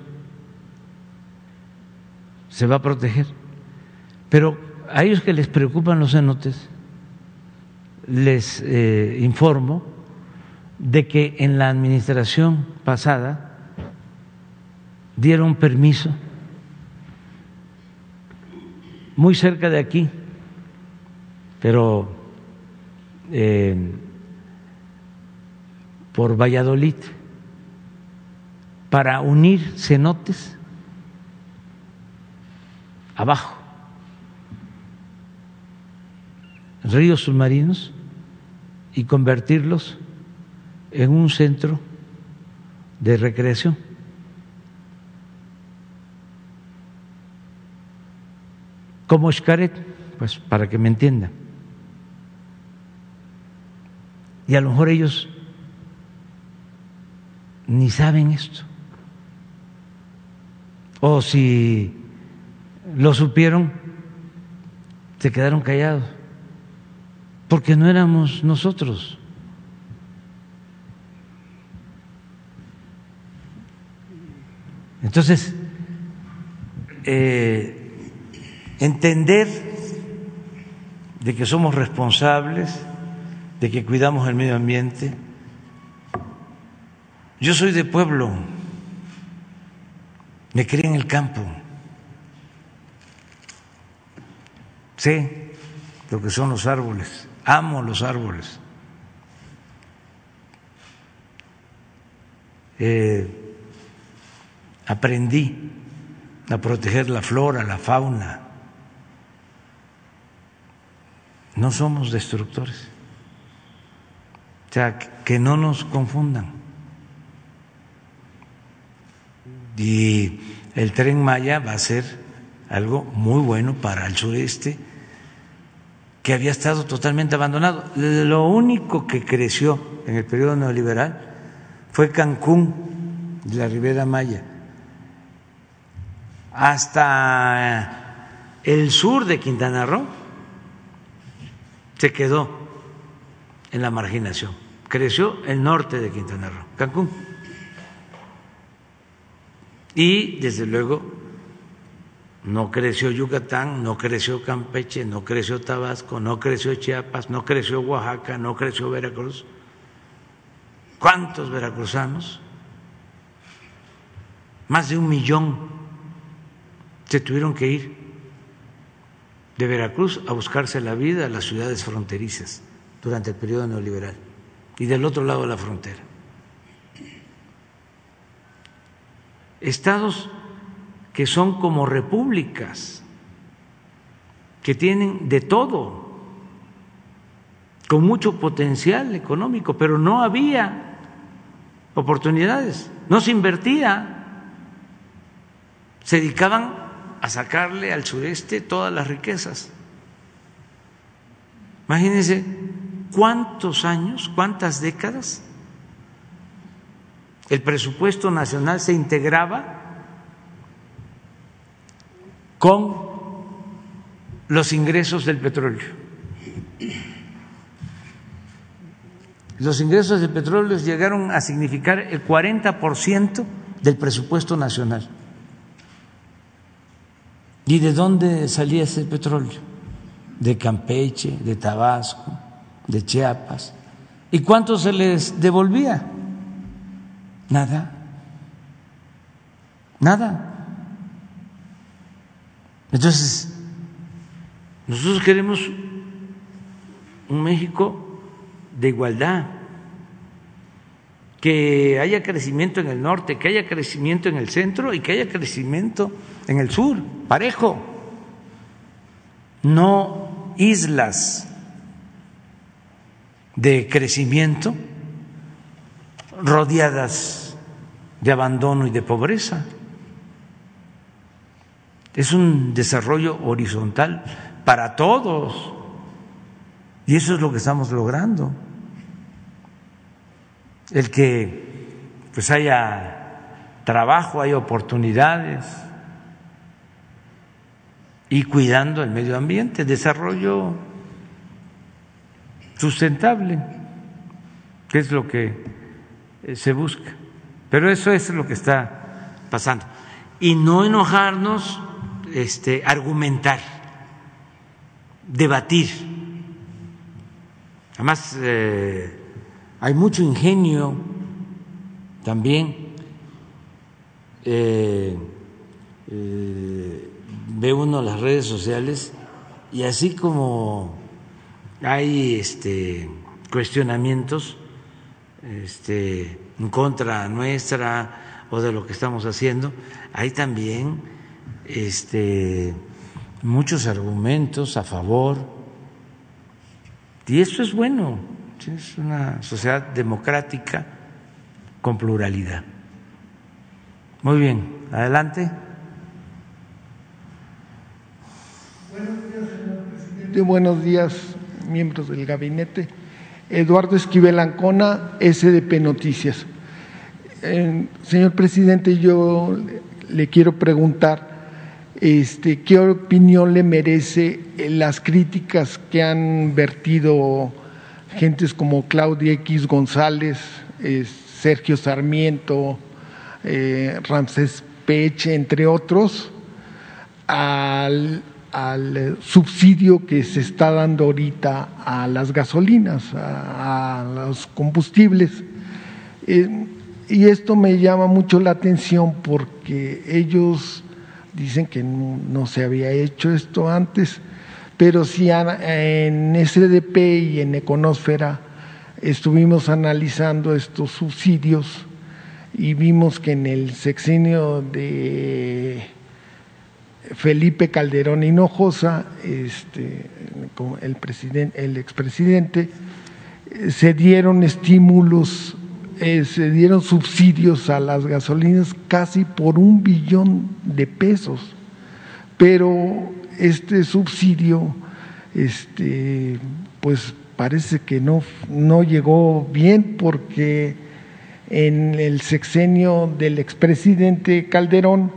Se va a proteger. Pero a ellos que les preocupan los cenotes, les eh, informo de que en la administración pasada dieron permiso muy cerca de aquí, pero por Valladolid. Para unir cenotes abajo, ríos submarinos y convertirlos en un centro de recreación. Como Xcaret, pues para que me entiendan y a lo mejor ellos ni saben esto. O si lo supieron, se quedaron callados, porque no éramos nosotros. Entonces, eh, entender de que somos responsables, de que cuidamos el medio ambiente. Yo soy de pueblo, me crié en el campo, sé lo que son los árboles, amo los árboles. Eh, aprendí a proteger la flora, la fauna. No somos destructores. Que no nos confundan. Y el tren Maya va a ser algo muy bueno para el sureste, que había estado totalmente abandonado. Lo único que creció en el periodo neoliberal fue Cancún, la Ribera Maya hasta el sur de Quintana Roo se quedó en la marginación. Creció el norte de Quintana Roo, Cancún. Y desde luego no creció Yucatán, no creció Campeche, no creció Tabasco, no creció Chiapas, no creció Oaxaca, no creció Veracruz. ¿Cuántos veracruzanos? Más de un millón se tuvieron que ir de Veracruz a buscarse la vida a las ciudades fronterizas durante el periodo neoliberal y del otro lado de la frontera. Estados que son como repúblicas, que tienen de todo, con mucho potencial económico, pero no había oportunidades, no se invertía, se dedicaban a sacarle al sureste todas las riquezas. Imagínense cuántos años, cuántas décadas el presupuesto nacional se integraba con los ingresos del petróleo. Los ingresos del petróleo llegaron a significar el 40% del presupuesto nacional. ¿Y de dónde salía ese petróleo? De Campeche, de Tabasco, de Chiapas. ¿Y cuánto se les devolvía? Nada. Nada. Entonces, nosotros queremos un México de igualdad, que haya crecimiento en el norte, que haya crecimiento en el centro y que haya crecimiento en el sur, parejo, no islas de crecimiento rodeadas de abandono y de pobreza. Es un desarrollo horizontal para todos y eso es lo que estamos logrando el que pues haya trabajo, haya oportunidades y cuidando el medio ambiente, desarrollo sustentable, que es lo que eh, se busca. Pero eso es lo que está pasando. Y no enojarnos, este, argumentar, debatir. Además, eh, hay mucho ingenio también. Eh, ve uno las redes sociales y así como hay este, cuestionamientos este, en contra nuestra o de lo que estamos haciendo, hay también este, muchos argumentos a favor y eso es bueno es una sociedad democrática con pluralidad. Muy bien, adelante. Buenos días, señor presidente. Buenos días, miembros del gabinete. Eduardo Esquivel Ancona, SDP Noticias. eh, señor presidente, yo le quiero preguntar este, qué opinión le merece las críticas que han vertido gentes como Claudia X González, Sergio Sarmiento, eh, Ramsés Peche, entre otros, al, subsidio que se está dando ahorita a las gasolinas, a, los combustibles. Eh, y esto me llama mucho la atención porque ellos dicen que no, se había hecho esto antes, pero sí en SDP y en Econósfera estuvimos analizando estos subsidios y vimos que en el sexenio de Felipe Calderón Hinojosa, este, el, presidente, el expresidente, se dieron estímulos, eh, se dieron subsidios a las gasolinas casi por un billón de pesos, pero este subsidio, este, pues parece que no, no llegó bien porque en el sexenio del expresidente Calderón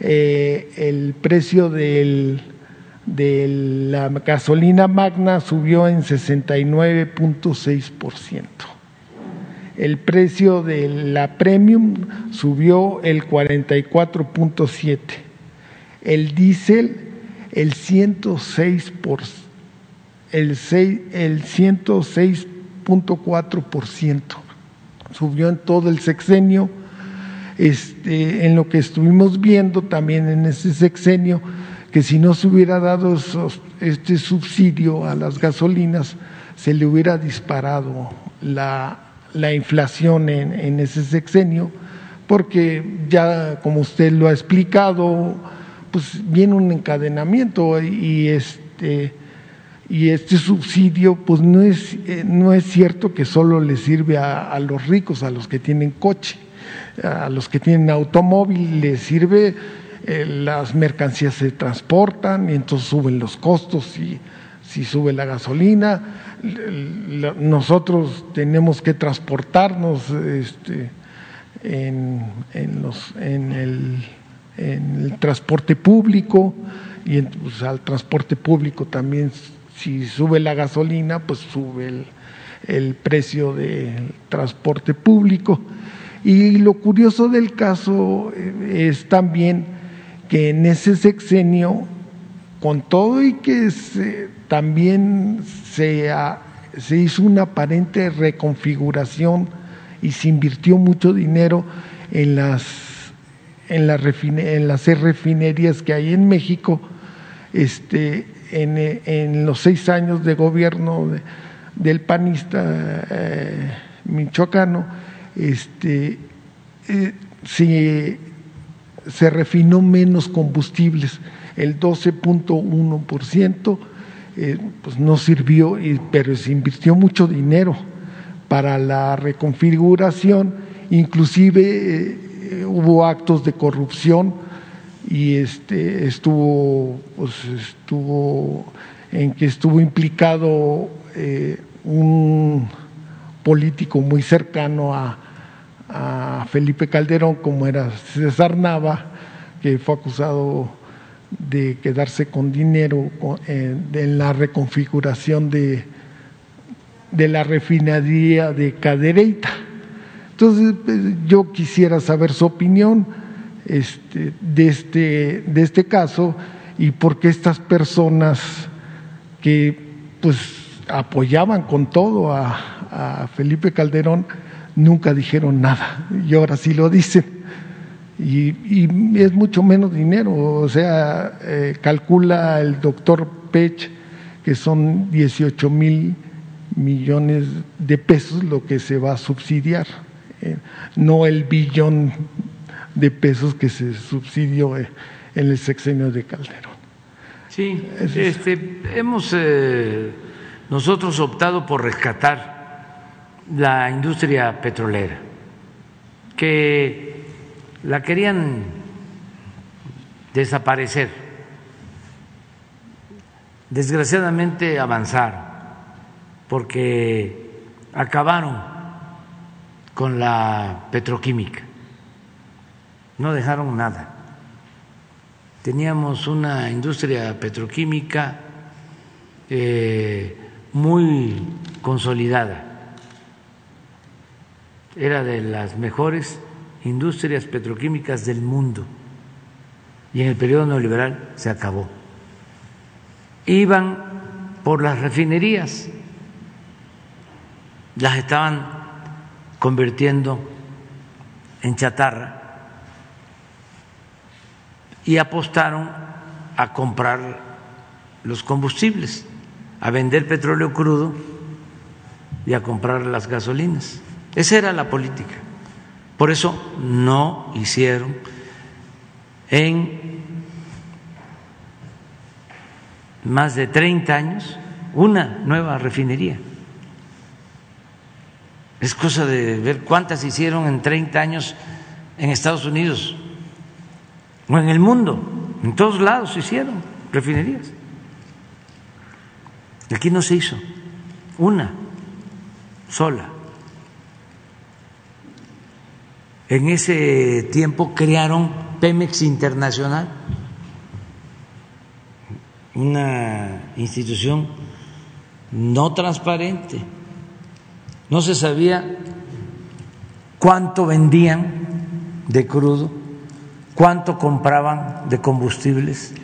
eh, el precio del, de la gasolina magna subió en 69.6%. El precio de la premium subió el 44.7%. El diésel el 106 el, el 106.4% subió en todo el sexenio. Este, en lo que estuvimos viendo también en ese sexenio, que si no se hubiera dado este subsidio a las gasolinas, se le hubiera disparado la, inflación en, ese sexenio, porque ya como usted lo ha explicado, pues viene un encadenamiento y este este subsidio pues no es, eh, no es cierto que solo le sirve a, los ricos, a los que tienen coche, a los que tienen automóvil, les sirve, eh, las mercancías se transportan y entonces suben los costos y si sube la gasolina, nosotros tenemos que transportarnos este, en, en, el, transporte público y pues, al transporte público también si sube la gasolina, pues sube el, precio del transporte público. Y lo curioso del caso eh, es también que en ese sexenio, con todo y que también se, se hizo una aparente reconfiguración y se invirtió mucho dinero en las, en, en refinerías que hay en México, este, en, los seis años de gobierno del panista eh, michoacano, este, eh, se, refinó menos combustibles, el 12.1%, eh, pues no sirvió, pero se invirtió mucho dinero para la reconfiguración, inclusive hubo actos de corrupción y este estuvo pues estuvo en que estuvo implicado eh, un político muy cercano a, Felipe Calderón como era César Nava que fue acusado de quedarse con dinero eh, en la reconfiguración de, de la refinería de Cadereyta. Entonces, pues, yo quisiera saber su opinión este, de, este, de este caso y por qué estas personas que pues apoyaban con todo a, Felipe Calderón nunca dijeron nada y ahora sí lo dicen. Y, es mucho menos dinero, o sea, eh, calcula el doctor Pech que son 18 mil millones de pesos lo que se va a subsidiar, eh, no el billón de pesos que se subsidió eh, en el sexenio de Calderón. Sí, este, hemos eh, nosotros optado por rescatar la industria petrolera, que la querían desaparecer. Desgraciadamente avanzaron, porque acabaron con la petroquímica. No dejaron nada. Teníamos una industria petroquímica eh, muy consolidada. Era de las mejores industrias petroquímicas del mundo y en el periodo neoliberal se acabó. Iban por las refinerías, las estaban convirtiendo en chatarra y apostaron a comprar los combustibles, a vender petróleo crudo y a comprar las gasolinas. Esa era la política. Por eso no hicieron en más de 30 años una nueva refinería. Es cosa de ver cuántas hicieron en 30 años en Estados Unidos o en el mundo. En todos lados se hicieron refinerías. Aquí no se hizo una sola. En ese tiempo crearon Pemex Internacional, una institución no transparente. No se sabía cuánto vendían de crudo, cuánto compraban de combustibles,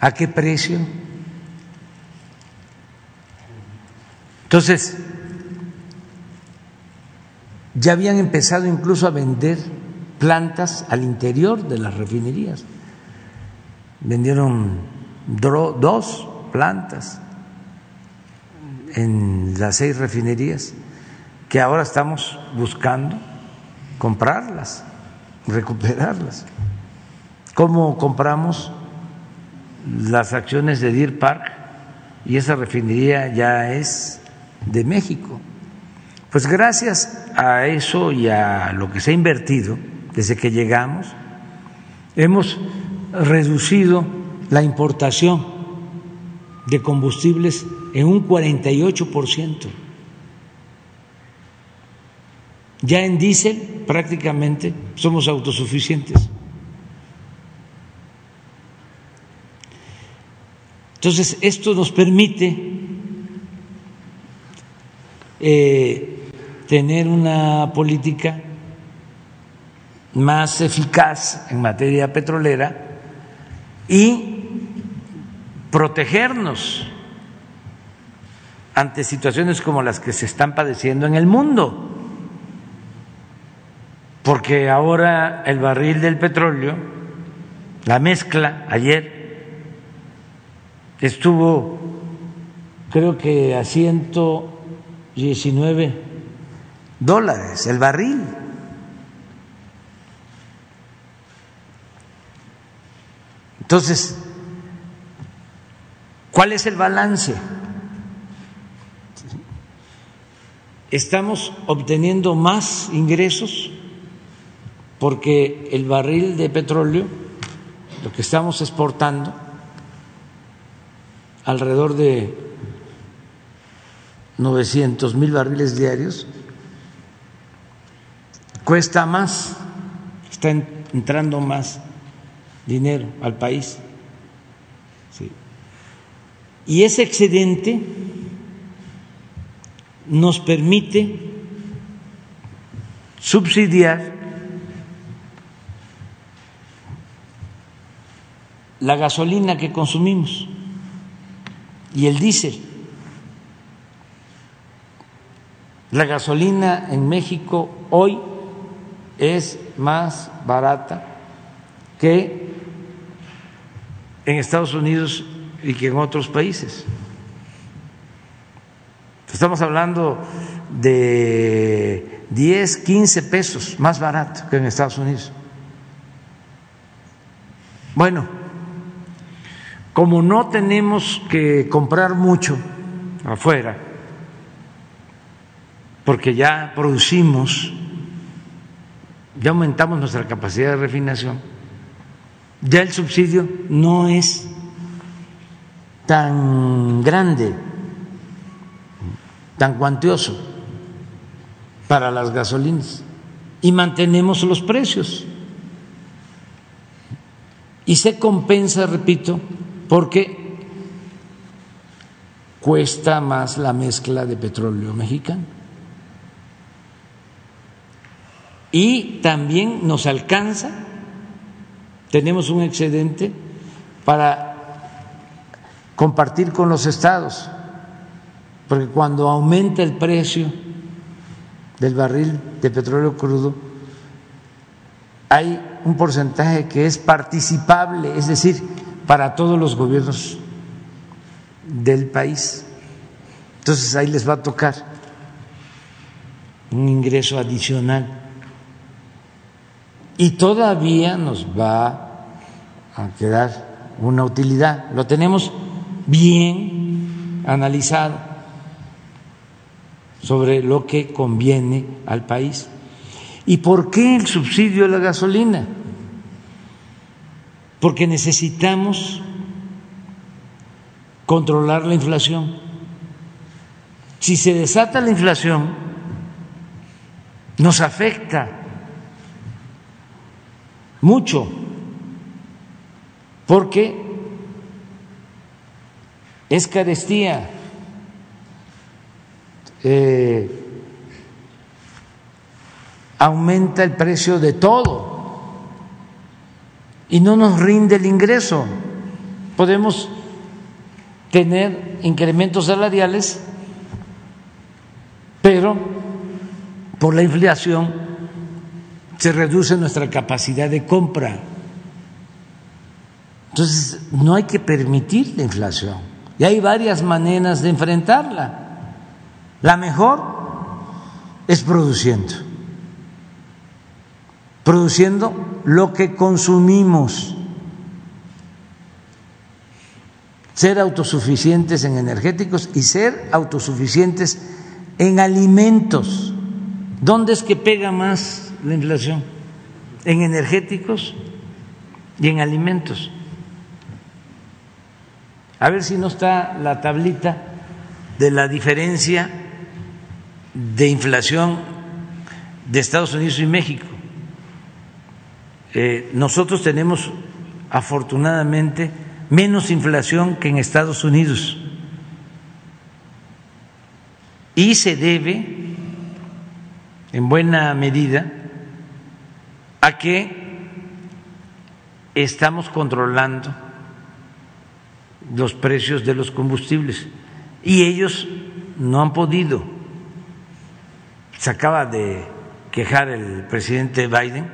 a qué precio. Entonces, ya habían empezado incluso a vender plantas al interior de las refinerías. Vendieron dos plantas en las seis refinerías que ahora estamos buscando comprarlas, recuperarlas. ¿Cómo compramos las acciones de Deer Park? Y esa refinería ya es de México. Pues gracias a eso y a lo que se ha invertido desde que llegamos, hemos reducido la importación de combustibles en un 48%. Ya en diésel prácticamente somos autosuficientes. Entonces, esto nos permite eh, tener una política más eficaz en materia petrolera y protegernos ante situaciones como las que se están padeciendo en el mundo. Porque ahora el barril del petróleo, la mezcla ayer, estuvo creo que a 119 dólares el barril. Entonces, ¿cuál es el balance? Estamos obteniendo más ingresos porque el barril de petróleo, lo que estamos exportando, alrededor de 900 mil barriles diarios, cuesta más, está entrando más dinero al país. Y ese excedente nos permite subsidiar la gasolina que consumimos y el diésel. La gasolina en México hoy es más barata que en Estados Unidos y que en otros países. Estamos hablando de 10, 15 pesos más barato que en Estados Unidos. Bueno, como no tenemos que comprar mucho afuera, porque ya producimos, ya aumentamos nuestra capacidad de refinación, ya el subsidio no es tan grande, tan cuantioso. para las gasolinas y mantenemos los precios. Y se compensa, repito, porque cuesta más la mezcla de petróleo mexicano. Y también nos alcanza, tenemos un excedente para compartir con los estados, porque cuando aumenta el precio del barril de petróleo crudo, hay un porcentaje que es participable, es decir, para todos los gobiernos del país. Entonces ahí les va a tocar un ingreso adicional. Y todavía nos va a quedar una utilidad. Lo tenemos bien analizado sobre lo que conviene al país. ¿Y por qué el subsidio a la gasolina? Porque necesitamos controlar la inflación. Si se desata la inflación, nos afecta mucho, porque es carestía. Eh, aumenta el precio de todo y no nos rinde el ingreso. Podemos tener incrementos salariales, pero por la inflación se reduce nuestra capacidad de compra. Entonces, no hay que permitir la inflación. Y hay varias maneras de enfrentarla. La mejor es produciendo produciendo lo que consumimos. Ser autosuficientes en energéticos y ser autosuficientes en alimentos. ¿Dónde es que pega más la inflación? En energéticos y en alimentos. A ver si no está la tablita de la diferencia de inflación de Estados Unidos y México. Eh, nosotros tenemos afortunadamente menos inflación que en Estados Unidos y se debe en buena medida a que estamos controlando los precios de los combustibles y ellos no han podido. Se acaba de quejar el presidente Biden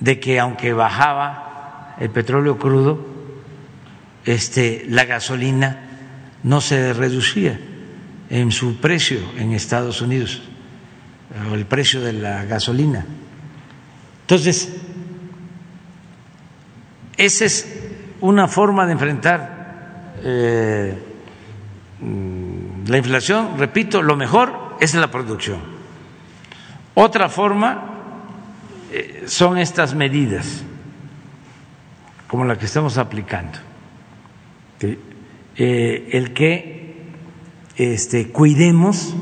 de que aunque bajaba el petróleo crudo, este, la gasolina no se reducía en su precio en Estados Unidos, el precio de la gasolina. Entonces, esa es una forma de enfrentar eh, la inflación. Repito, lo mejor es la producción. Otra forma eh, son estas medidas, como la que estamos aplicando, eh, el que este, cuidemos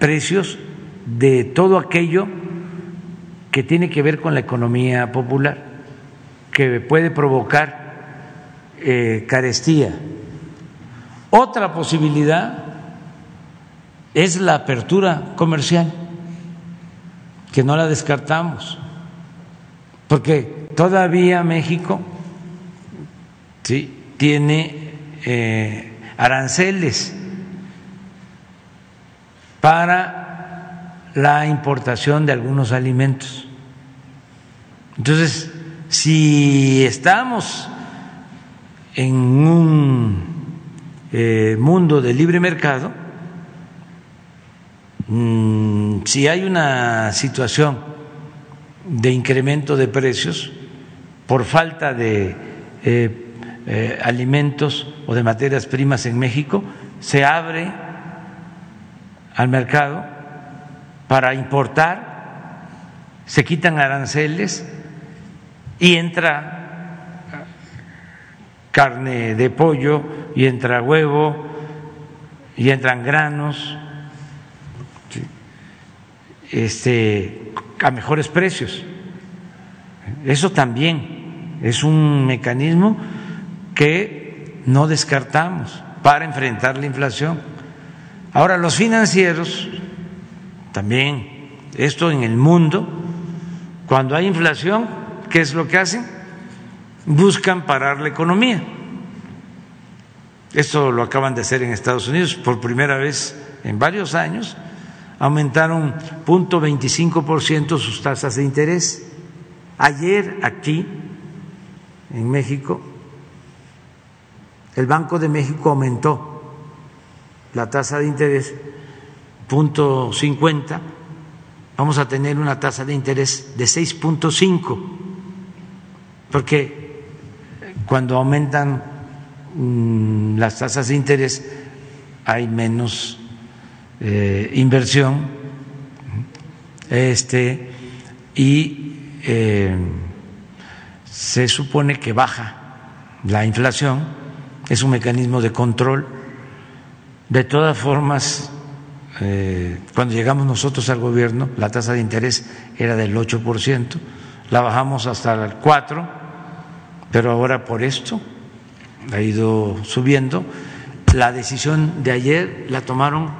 precios de todo aquello que tiene que ver con la economía popular, que puede provocar carestía. Otra posibilidad es la apertura comercial que no la descartamos, porque todavía México ¿sí? tiene eh, aranceles para la importación de algunos alimentos. Entonces, si estamos en un eh, mundo de libre mercado, Mm, si hay una situación de incremento de precios por falta de eh, eh, alimentos o de materias primas en México, se abre al mercado para importar, se quitan aranceles y entra carne de pollo y entra huevo y entran granos este, a mejores precios. Eso también es un mecanismo que no descartamos para enfrentar la inflación. Ahora, los financieros, también esto en el mundo, cuando hay inflación, ¿qué es lo que hacen? Buscan parar la economía. Esto lo acaban de hacer en Estados Unidos por primera vez en varios años. Aumentaron 0.25% sus tasas de interés. Ayer aquí, en México, el Banco de México aumentó la tasa de interés punto .50, vamos a tener una tasa de interés de 6.5, porque cuando aumentan mm, las tasas de interés hay menos eh, inversión este, y eh, se supone que baja la inflación, es un mecanismo de control. De todas formas, eh, cuando llegamos nosotros al gobierno, la tasa de interés era del 8%, la bajamos hasta el 4%, pero ahora por esto ha ido subiendo. La decisión de ayer la tomaron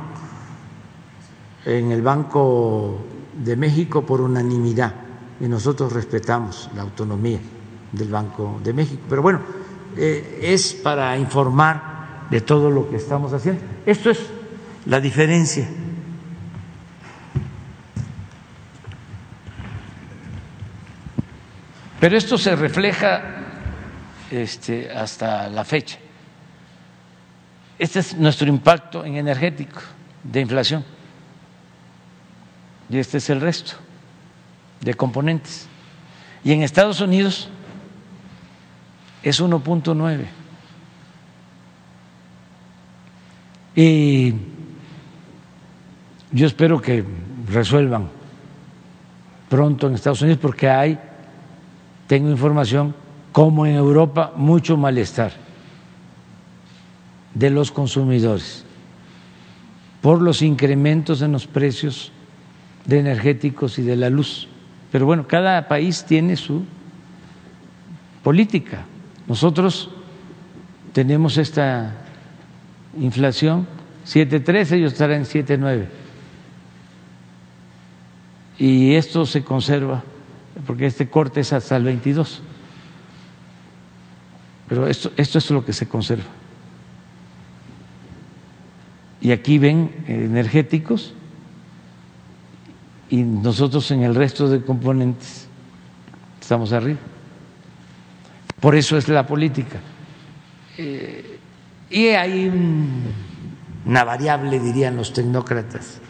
en el Banco de México por unanimidad y nosotros respetamos la autonomía del Banco de México. Pero bueno, eh, es para informar de todo lo que estamos haciendo. Esto es la diferencia. Pero esto se refleja este, hasta la fecha. Este es nuestro impacto en energético de inflación. Y este es el resto de componentes. Y en Estados Unidos es 1.9. Y yo espero que resuelvan pronto en Estados Unidos porque hay, tengo información, como en Europa, mucho malestar de los consumidores por los incrementos en los precios de energéticos y de la luz. Pero bueno, cada país tiene su política. Nosotros tenemos esta inflación 7.3, ellos estarán en 7.9. Y esto se conserva, porque este corte es hasta el 22. Pero esto, esto es lo que se conserva. Y aquí ven energéticos y nosotros en el resto de componentes estamos arriba. Por eso es la política. Eh, y hay una variable, dirían los tecnócratas,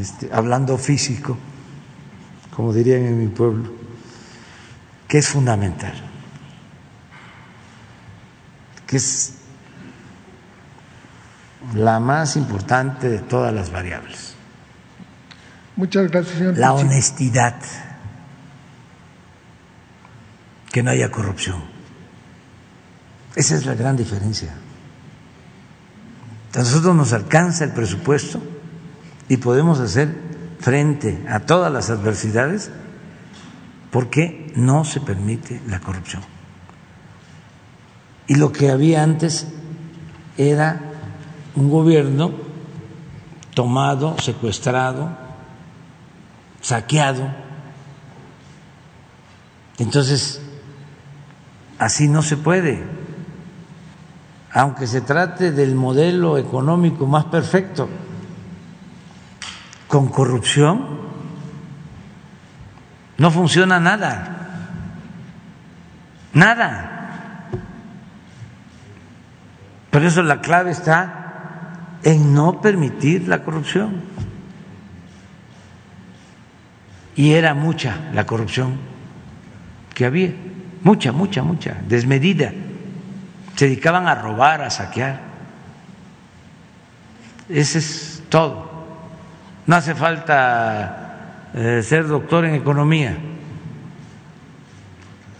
este, hablando físico, como dirían en mi pueblo, que es fundamental, que es la más importante de todas las variables. Muchas gracias, señor. La honestidad, que no haya corrupción. Esa es la gran diferencia. A nosotros nos alcanza el presupuesto y podemos hacer frente a todas las adversidades porque no se permite la corrupción. Y lo que había antes era un gobierno tomado, secuestrado, saqueado. Entonces, así no se puede aunque se trate del modelo económico más perfecto, con corrupción no funciona nada, nada. Por eso la clave está en no permitir la corrupción. Y era mucha la corrupción que había, mucha, mucha, mucha, desmedida se dedicaban a robar, a saquear. Ese es todo. No hace falta eh, ser doctor en economía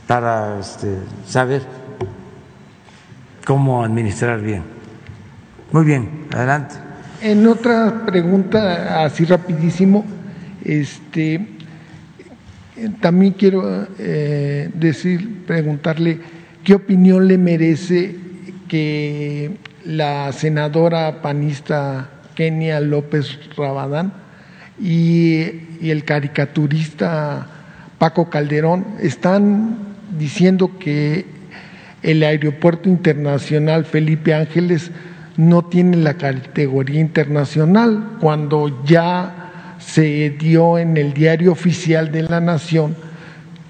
para este, saber cómo administrar bien. Muy bien, adelante. en otra pregunta, así rapidísimo, este, también quiero eh, decir, preguntarle qué opinión le merece que la senadora panista Kenia López Rabadán y, y el caricaturista Paco Calderón están diciendo que el aeropuerto internacional Felipe Ángeles no tiene la categoría internacional cuando ya se dio en el diario oficial de la nación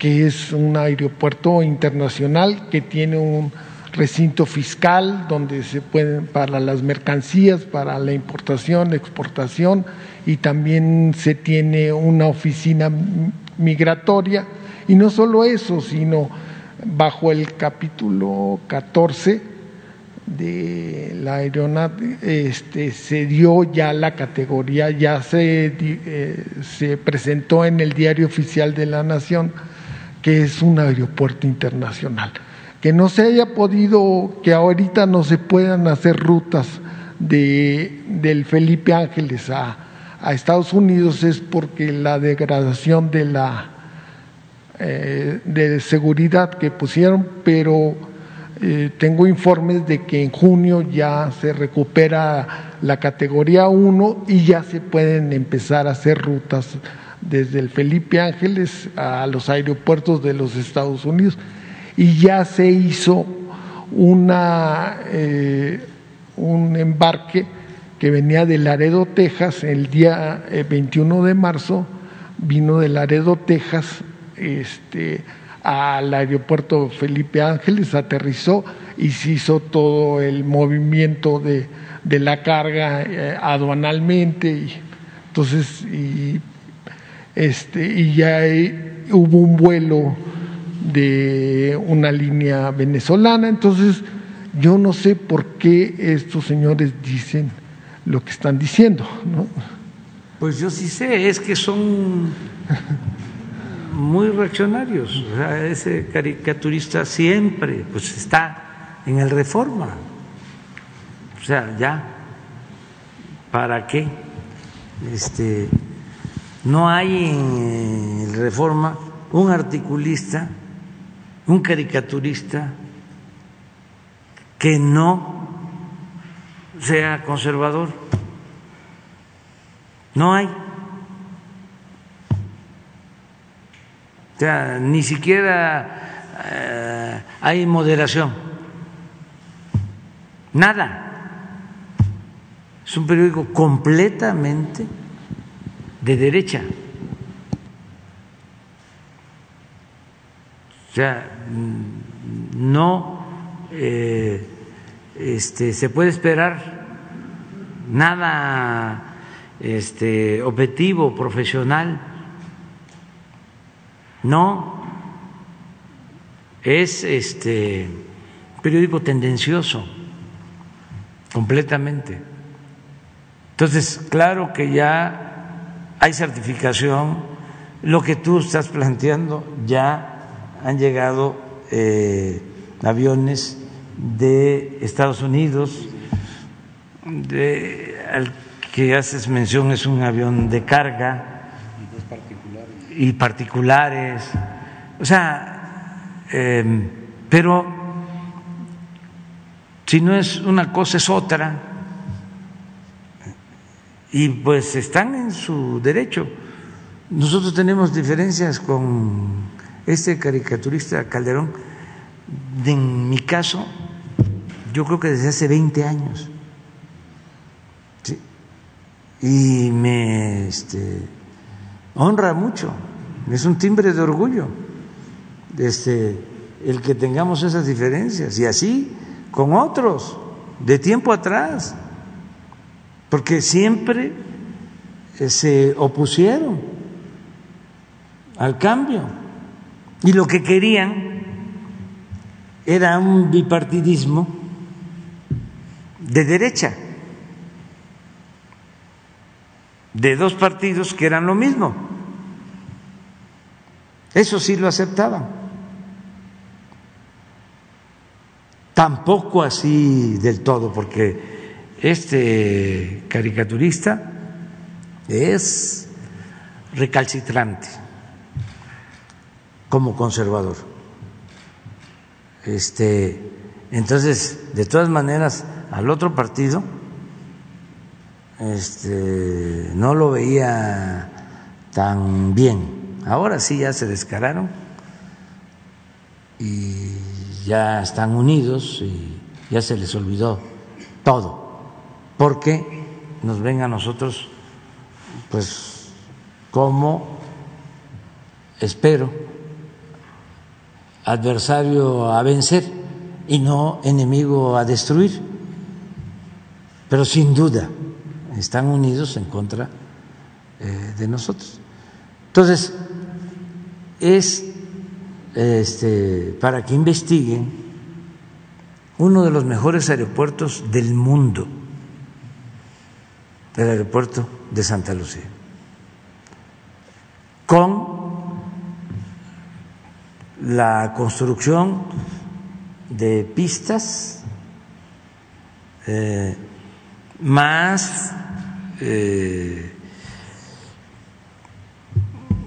que es un aeropuerto internacional que tiene un recinto fiscal donde se pueden para las mercancías, para la importación, exportación y también se tiene una oficina migratoria y no solo eso, sino bajo el capítulo 14 de la aeronave este, se dio ya la categoría, ya se, eh, se presentó en el diario oficial de la Nación que es un aeropuerto internacional. Que no se haya podido, que ahorita no se puedan hacer rutas de, del Felipe Ángeles a, a Estados Unidos es porque la degradación de la eh, de seguridad que pusieron, pero eh, tengo informes de que en junio ya se recupera la categoría 1 y ya se pueden empezar a hacer rutas desde el Felipe Ángeles a los aeropuertos de los Estados Unidos y ya se hizo una, eh, un embarque que venía de Laredo, Texas, el día 21 de marzo, vino de Laredo, Texas, este, al aeropuerto Felipe Ángeles, aterrizó y se hizo todo el movimiento de, de la carga eh, aduanalmente. Y, entonces, y, este, y ya hubo un vuelo de una línea venezolana. Entonces, yo no sé por qué estos señores dicen lo que están diciendo. ¿no? Pues yo sí sé, es que son muy reaccionarios. O sea, ese caricaturista siempre pues está en el reforma. O sea, ya, ¿para qué? Este, no hay en el reforma un articulista, un caricaturista que no sea conservador. No hay. O sea, ni siquiera eh, hay moderación. Nada. Es un periódico completamente de derecha. O sea, no eh, este, se puede esperar nada este, objetivo, profesional. No, es este periódico tendencioso, completamente. Entonces, claro que ya hay certificación, lo que tú estás planteando, ya han llegado eh, aviones de Estados Unidos, de, al que haces mención es un avión de carga, y particulares, o sea, em, pero si no es una cosa es otra, y pues están en su derecho. Nosotros tenemos diferencias con este caricaturista Calderón, en mi caso, yo creo que desde hace 20 años. Y me este, honra mucho, es un timbre de orgullo este, el que tengamos esas diferencias. Y así con otros de tiempo atrás, porque siempre eh, se opusieron al cambio y lo que querían era un bipartidismo de derecha de dos partidos que eran lo mismo. Eso sí lo aceptaban. Tampoco así del todo, porque este caricaturista es recalcitrante como conservador. Este, entonces, de todas maneras, al otro partido este, no lo veía tan bien. Ahora sí ya se descararon y ya están unidos y ya se les olvidó todo, porque nos ven a nosotros, pues, como, espero, adversario a vencer y no enemigo a destruir, pero sin duda están unidos en contra eh, de nosotros. Entonces, es este, para que investiguen uno de los mejores aeropuertos del mundo, el aeropuerto de Santa Lucía, con la construcción de pistas eh, más eh,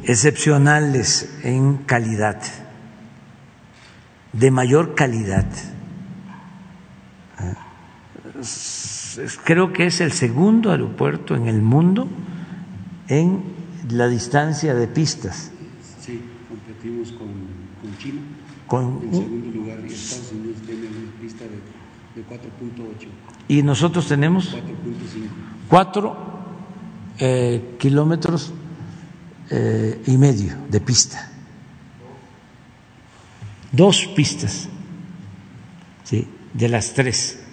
excepcionales en calidad, de mayor calidad. Creo que es el segundo aeropuerto en el mundo en la distancia de pistas. Sí, competimos con. Con, en segundo lugar, y Estados Unidos tiene una pista de, de 4.8. Y nosotros tenemos 4.5. 4 eh, kilómetros eh, y medio de pista. Dos pistas, ¿sí? de las tres.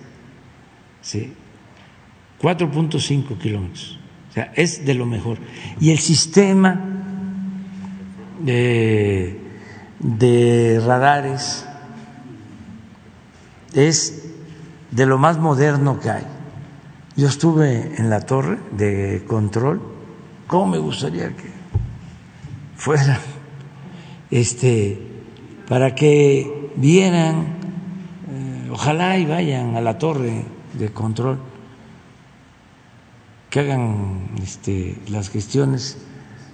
¿sí? 4.5 kilómetros. O sea, es de lo mejor. Y el sistema de, de radares es de lo más moderno que hay. Yo estuve en la torre de control. ¿Cómo me gustaría que fuera este para que vieran eh, ojalá y vayan a la torre de control que hagan este, las gestiones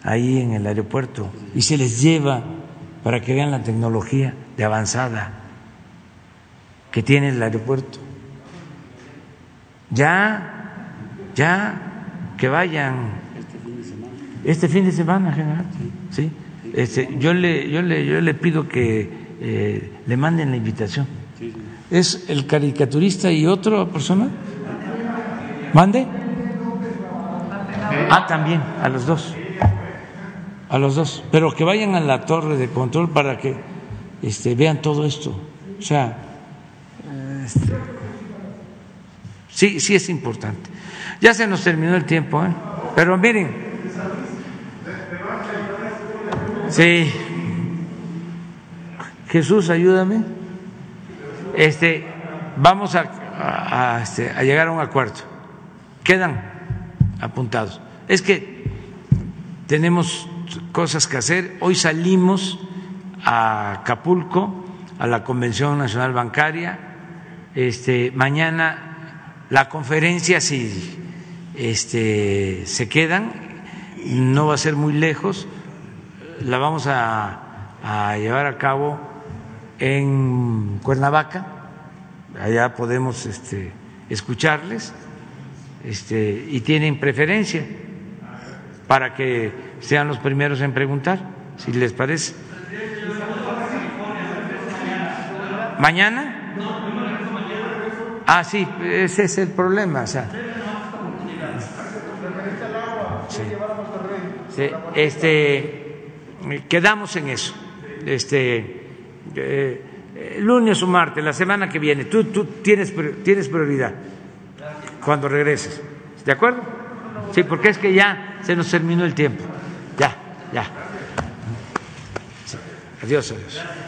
ahí en el aeropuerto y se les lleva para que vean la tecnología de avanzada que tiene el aeropuerto ya, ya, que vayan. Este fin de semana, general. Sí. Este, yo, le, yo, le, yo le pido que eh, le manden la invitación. ¿Es el caricaturista y otra persona? ¿Mande? Ah, también, a los dos. A los dos. Pero que vayan a la torre de control para que este, vean todo esto. O sea, este, Sí, sí es importante. Ya se nos terminó el tiempo, ¿eh? pero miren. Sí. Jesús, ayúdame. Este, vamos a, a, este, a llegar a un acuerdo. Quedan apuntados. Es que tenemos cosas que hacer. Hoy salimos a Acapulco, a la Convención Nacional Bancaria. Este, mañana la conferencia, si este, se quedan, no va a ser muy lejos, la vamos a, a llevar a cabo en Cuernavaca, allá podemos este, escucharles este, y tienen preferencia para que sean los primeros en preguntar, si les parece. ¿Mañana? Ah, sí, ese es el problema. Sí, este, quedamos en eso. Este, eh, lunes o martes, la semana que viene, tú, tú tienes, tienes prioridad cuando regreses. ¿De acuerdo? Sí, porque es que ya se nos terminó el tiempo. Ya. Adiós, adiós.